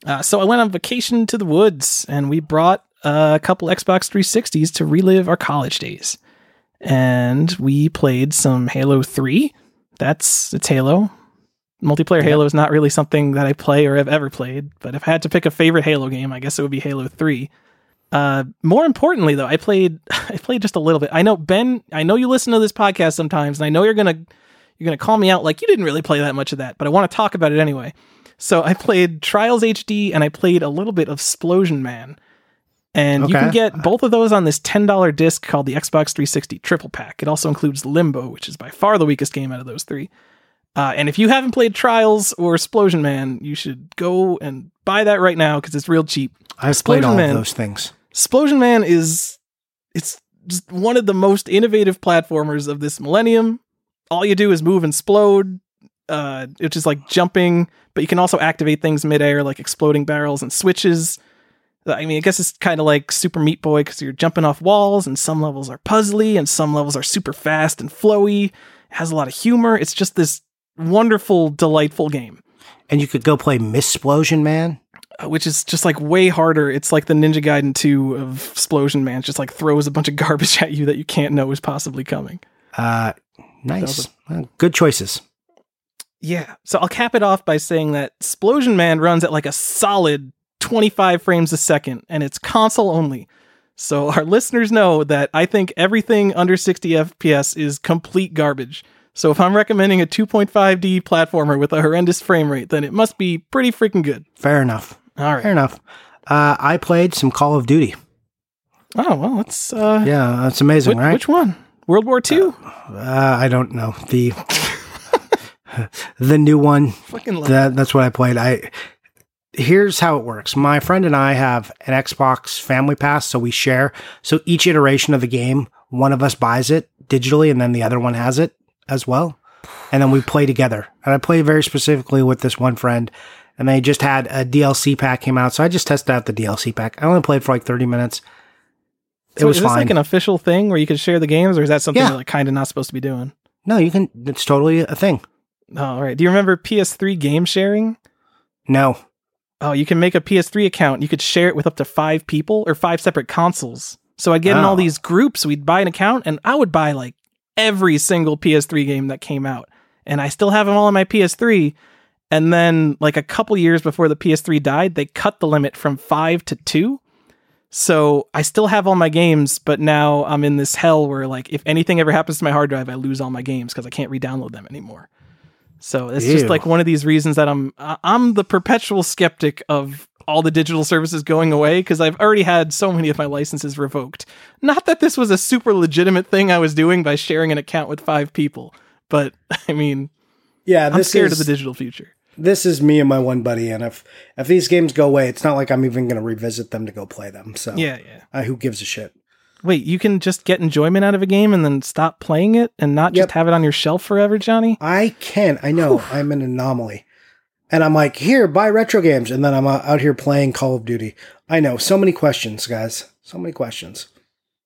Uh, so I went on vacation to the woods, and we brought a couple Xbox 360s to relive our college days. And we played some Halo 3. That's it's Halo. Multiplayer Halo is not really something that I play or have ever played, but if I had to pick a favorite Halo game, I guess it would be Halo 3. Uh, more importantly, though, I played I played just a little bit. I know Ben. I know you listen to this podcast sometimes, and I know you're gonna you're gonna call me out like you didn't really play that much of that, but I want to talk about it anyway. So I played Trials HD and I played a little bit of Splosion Man. And you can get both of those on this $10 disc called the Xbox 360 Triple Pack. It also includes Limbo, which is by far the weakest game out of those three. Uh, and if you haven't played Trials or Splosion Man, you should go and buy that right now because it's real cheap. I've played all Man. of those things. Splosion Man is it's one of the most innovative platformers of this millennium. All you do is move and explode. Uh, it's just like jumping, but you can also activate things midair, like exploding barrels and switches. I mean, I guess it's kind of like Super Meat Boy because you're jumping off walls, and some levels are puzzly, and some levels are super fast and flowy. It has a lot of humor. It's just this wonderful, delightful game And you could go play Ms. Splosion Man. Which is just like way harder. It's like the Ninja Gaiden 2 of Explosion Man. Just like throws a bunch of garbage at you that you can't know is possibly coming. Uh, nice. Well, good choices. Yeah. So I'll cap it off by saying that Explosion Man runs at like a solid 25 frames a second, and it's console only. So our listeners know that I think everything under 60 FPS is complete garbage. So if I'm recommending a 2.5D platformer with a horrendous frame rate, then it must be pretty freaking good. Fair enough. All right. Fair enough. Uh, I played some Call of Duty. Oh well, that's uh, Yeah, that's amazing, whi- right? which one? World War II. Uh, I don't know the the new one. Fucking love That, that's what I played. I here's how it works. My friend and I have an Xbox Family Pass, so we share. So each iteration of the game, one of us buys it digitally, and then the other one has it as well, and then we play together. And I play very specifically with this one friend. And they just had a DLC pack came out, so I just tested out the DLC pack. I only played for like thirty minutes. It So was is this fine. like an official thing where you could share the games, or is that something Yeah. you're like kind of not supposed to be doing? no, you can. It's totally a thing. Oh, all right. Do you remember PS3 game sharing? No, Oh, you can make a PS3 account. You could share it with up to five people or five separate consoles. So I'd get in all Oh. these groups. We'd buy an account, and I would buy like every single PS3 game that came out, and I still have them all on my PS3. And then, like a couple years before the PS3 died, they cut the limit from five to two. So I still have all my games, but now I'm in this hell where, like, if anything ever happens to my hard drive, I lose all my games because I can't re-download them anymore. So it's just like one of these reasons that I'm I'm the perpetual skeptic of all the digital services going away because I've already had so many of my licenses revoked. Not that this was a super legitimate thing I was doing by sharing an account with five people, but I mean, yeah, I'm scared of the digital future. This is me and my one buddy, and if if these games go away, it's not like I'm even going to revisit them to go play them. So Yeah, yeah. uh, who gives a shit? Wait, you can just get enjoyment out of a game and then stop playing it and not Yep. just have it on your shelf forever, Johnny? I can. I know I'm an anomaly, and I'm like, here, buy retro games, and then I'm uh, out here playing Call of Duty. I know so many questions, guys. So many questions.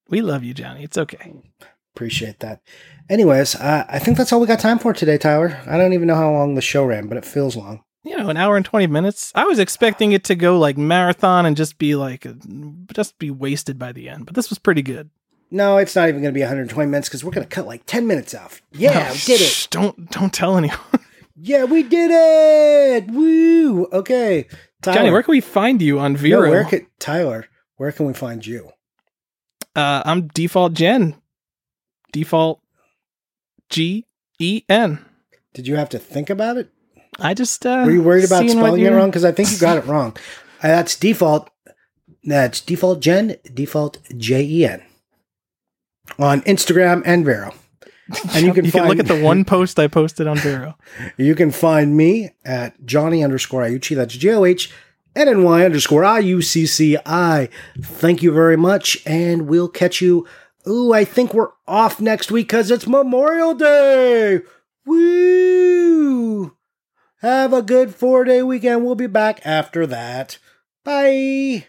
We love you, Johnny. It's okay. Appreciate that. Anyways, uh, I think that's all we got time for today, Tyler. I don't even know how long the show ran, but it feels long. You know, an hour and 20 minutes. I was expecting it to go like marathon and just be like, just be wasted by the end, but this was pretty good. No, it's not even going to be 120 minutes because we're going to cut like 10 minutes off. Yeah, Oh, we did it. Don't, don't tell anyone. Yeah, we did it. Woo. Okay. Tyler, Johnny, where can we find you on no, Vero? where can, Tyler, where can we find you? uh, I'm default Gen. Default G E N. Did you have to think about it? I just uh, Were you worried about spelling it wrong? Because I think you got it wrong. Uh, that's default. That's default Jen, default J E N on Instagram and Vero. And you can you find can look at the one post I posted on Vero. You can find me at Johnny underscore Iucci. That's J O H N N Y underscore I U C C I. Thank you very much, and we'll catch you. Ooh, I think we're off next week because it's Memorial Day. Woo! Have a good four day weekend. We'll be back after that. Bye.